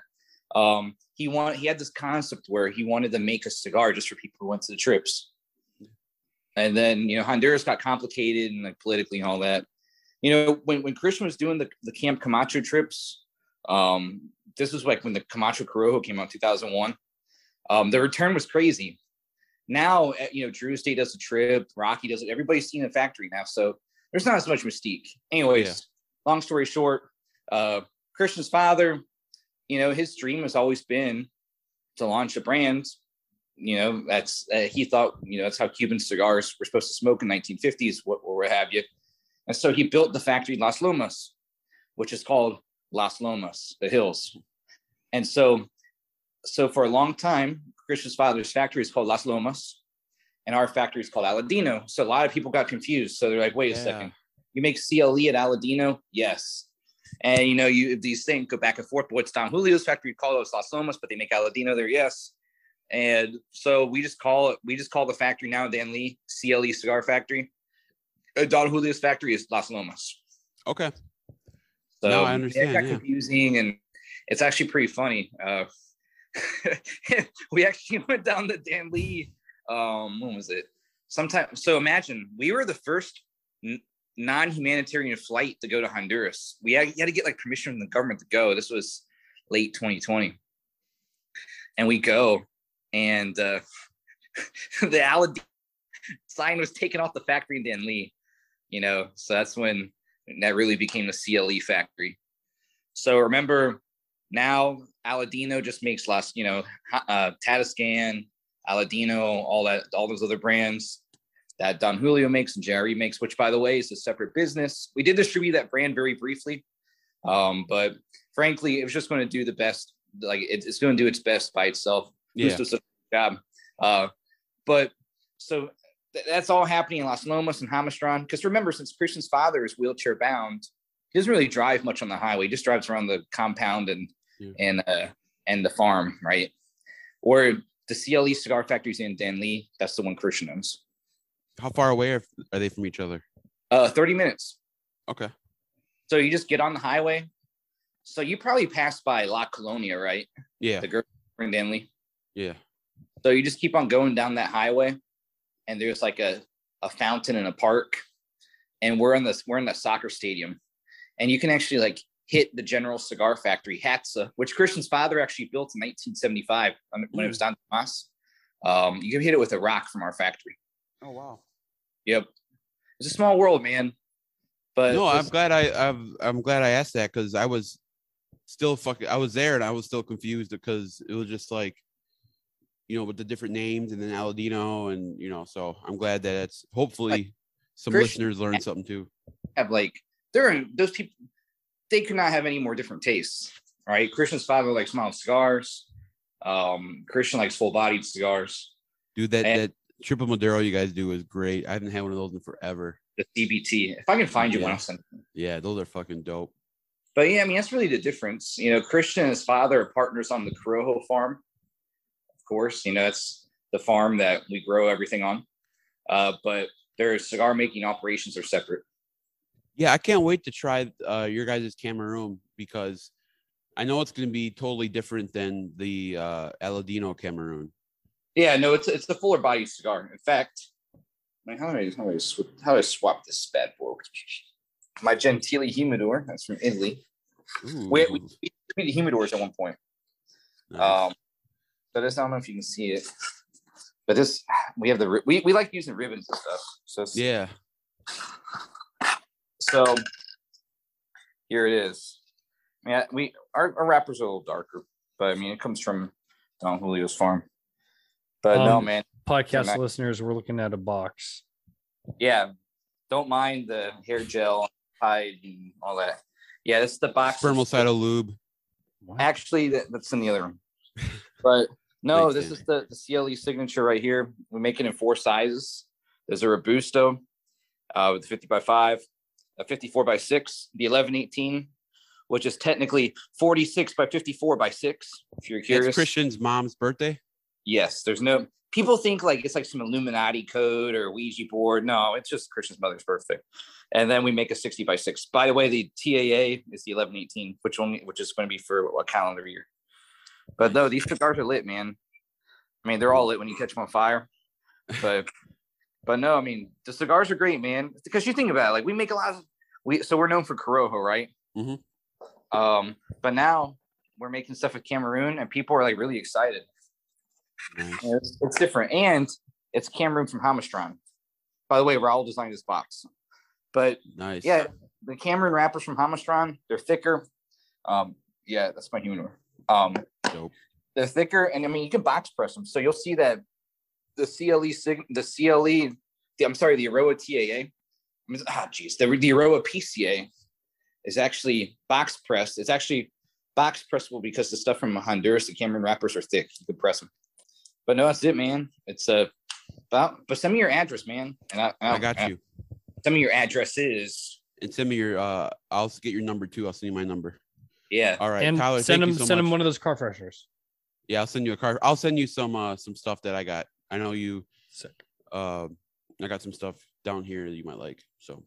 um, he wanted he had this concept where he wanted to make a cigar just for people who went to the trips. And then you know Honduras got complicated and like politically and all that. You know when when Christian was doing the the Camp Camacho trips, um, this was like when the Camacho Corojo came out in 2001. Um, the return was crazy. Now, eh, you know, Drew Estate does a trip, Rocky does it. Everybody's seen the factory now, so there's not as much mystique. Anyways, Yeah. long story short, uh, Christian's father, you know, his dream has always been to launch a brand. You know, that's uh, he thought, you know, that's how Cuban cigars were supposed to smoke in 1950s, what or what have you. And so he built the factory in Las Lomas, which is called Las Lomas, the hills. And so, so for a long time, Christian's father's factory is called Las Lomas, and our factory is called Aladino. So a lot of people got confused. So they're like, wait a Yeah. second, you make CLE at Aladino? Yes. And you know, you these things go back and forth. But what's Don Julio's factory call us Las Lomas, but they make Aladino there, yes. And so we just call it, we just call the factory now Danlí CLE Cigar Factory. Uh, Don Julio's factory is Las Lomas. Okay. So No, I understand. It got yeah. confusing and it's actually pretty funny. Uh, we actually went down the Danlí. Um, when was it? Sometime. So imagine we were the first n- non-humanitarian flight to go to Honduras. We had, had to get like permission from the government to go. This was late 2020, and we go, and uh, the Aladino sign was taken off the factory in Danlí. You know, so that's when that really became the CLE factory. So remember, now Aladino just makes less, you know, uh, Tatascan, Aladino, all that, all those other brands that Don Julio makes and Jerry makes, which by the way is a separate business. We did distribute that brand very briefly, um, but frankly, it was just going to do the best. Like it, it's going to do its best by itself. Yeah. Does a job. Uh, but so th- that's all happening in Las Lomas and Jamastrán. Because remember, since Christian's father is wheelchair bound, he doesn't really drive much on the highway. He just drives around the compound and Yeah. and uh, and the farm, right? Or the CLE cigar factories in Danlí. That's the one Christian owns. How far away are, are they from each other? Uh, 30 minutes. Okay. So you just get on the highway. So you probably passed by La Colonia, right? Yeah. The girl in Danlí. Yeah. So you just keep on going down that highway, and there's like a, a fountain in a park, and we're in this we're in the soccer stadium, and you can actually like hit the General Cigar Factory HATSA, which Christian's father actually built in 1975 when when it was Don Tomas. Um, you can hit it with a rock from our factory. Oh wow. Yep, it's a small world, man. But no, I'm glad I I'm, I'm glad I asked that because I was still fucking I was there and I was still confused because it was just like you know with the different names and then Aladino and you know so I'm glad that it's hopefully some Christian- listeners learned something too. have like there are those people they could not have any more different tastes right christian's father likes mild cigars um christian likes full-bodied cigars Dude, that And- that triple Maduro you guys do is great. I haven't had one of those in forever. the cbt if i can find you one Yeah. i'll send. Yeah, those are fucking dope. but yeah i mean that's really the difference you know christian and his father are partners on the corojo farm of course you know that's the farm that we grow everything on uh but their cigar making operations are separate Yeah, I can't wait to try uh, your guys' Cameroon because I know it's going to be totally different than the uh, Aladino Cameroon. Yeah, no, it's it's the fuller body cigar. In fact, man, how do I how do I, sw- how do I swap this bad boy? my Gentili humidor. That's from Italy. Ooh, We, we, we the humidors at one point. nice. Um, so this I don't know if you can see it, but this we have the we we like using ribbons and stuff. So yeah. So here it is. Yeah, we our, our wrappers are a little darker, but I mean it comes from Don Julio's farm. But no, Um, man, Podcast Mac- listeners, we're looking at a box. yeah, don't mind the hair gel, Tide, and all that. Yeah, this is the box. Spermicidal lube. What? Actually, that, that's in the other room. But no, Thanks, this is the, the CLE signature right here. We make it in four sizes. There's a Robusto uh, with the 50 by 5, a 54 by 6, the 1118, which is technically 46 by 54 by 6, if you're curious. It's Christian's mom's birthday. Yes, there's no people think like it's like some Illuminati code or Ouija board. No, it's just Christian's mother's birthday. And then we make a 60 by 6. By the way, the TAA is the 1118, which only which is going to be for a calendar year. But no, these cigars are lit, man. I mean, they're all lit when you catch them on fire. But but no, I mean, the cigars are great, man. Because you think about it, like we make a lot of we so we're known for Corojo, right? Mm-hmm. Um, but now we're making stuff with Cameroon and people are like really excited. Nice. It's, it's different, and it's Cameroon from Jamastrán. By the way, Raul designed this box, but Nice. yeah, the Cameroon wrappers from Jamastrán, they're thicker. Um, yeah, that's my humor. Um, Dope. they're thicker, and I mean you can box press them, so you'll see that the CLE sig- the CLE, the, I'm sorry, the Aroa TAA. I mean, ah, geez, the the Aroa PCA is actually box pressed. It's actually box pressable because the stuff from Honduras, the Cameron wrappers are thick. You can press them. But no, that's it, man. It's a, uh, about, but send me your address, man. And I, I got you. Send me your addresses. And send me your uh I'll get your number too. I'll send you my number. Yeah. All right. and Tyler, send thank him you so send much. him one of those car freshers. Yeah, I'll send you a car. I'll send you some uh some stuff that I got. I know you Sick. uh I got some stuff down here that you might like. So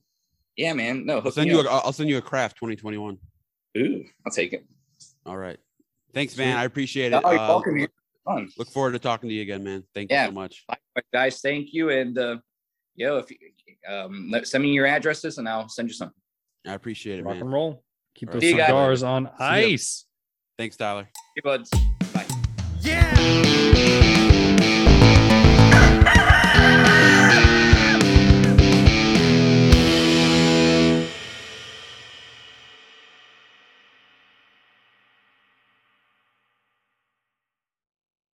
Yeah, man. No, I'll send you up. a, I'll send you a craft 2021. Ooh, I'll take it. All right. Thanks, man. I appreciate Oh, it. you're Uh, welcome. look, fun. look forward to talking to you again, man. Thank Yeah. you so much. Likewise, guys, thank you. And uh, yo, if you um, send me your addresses and I'll send you some. I appreciate it, Rock man. and roll. Keep All those right. See you guys. cigars on ya. ice. Thanks, Tyler. Hey, buds. Bye. Yeah!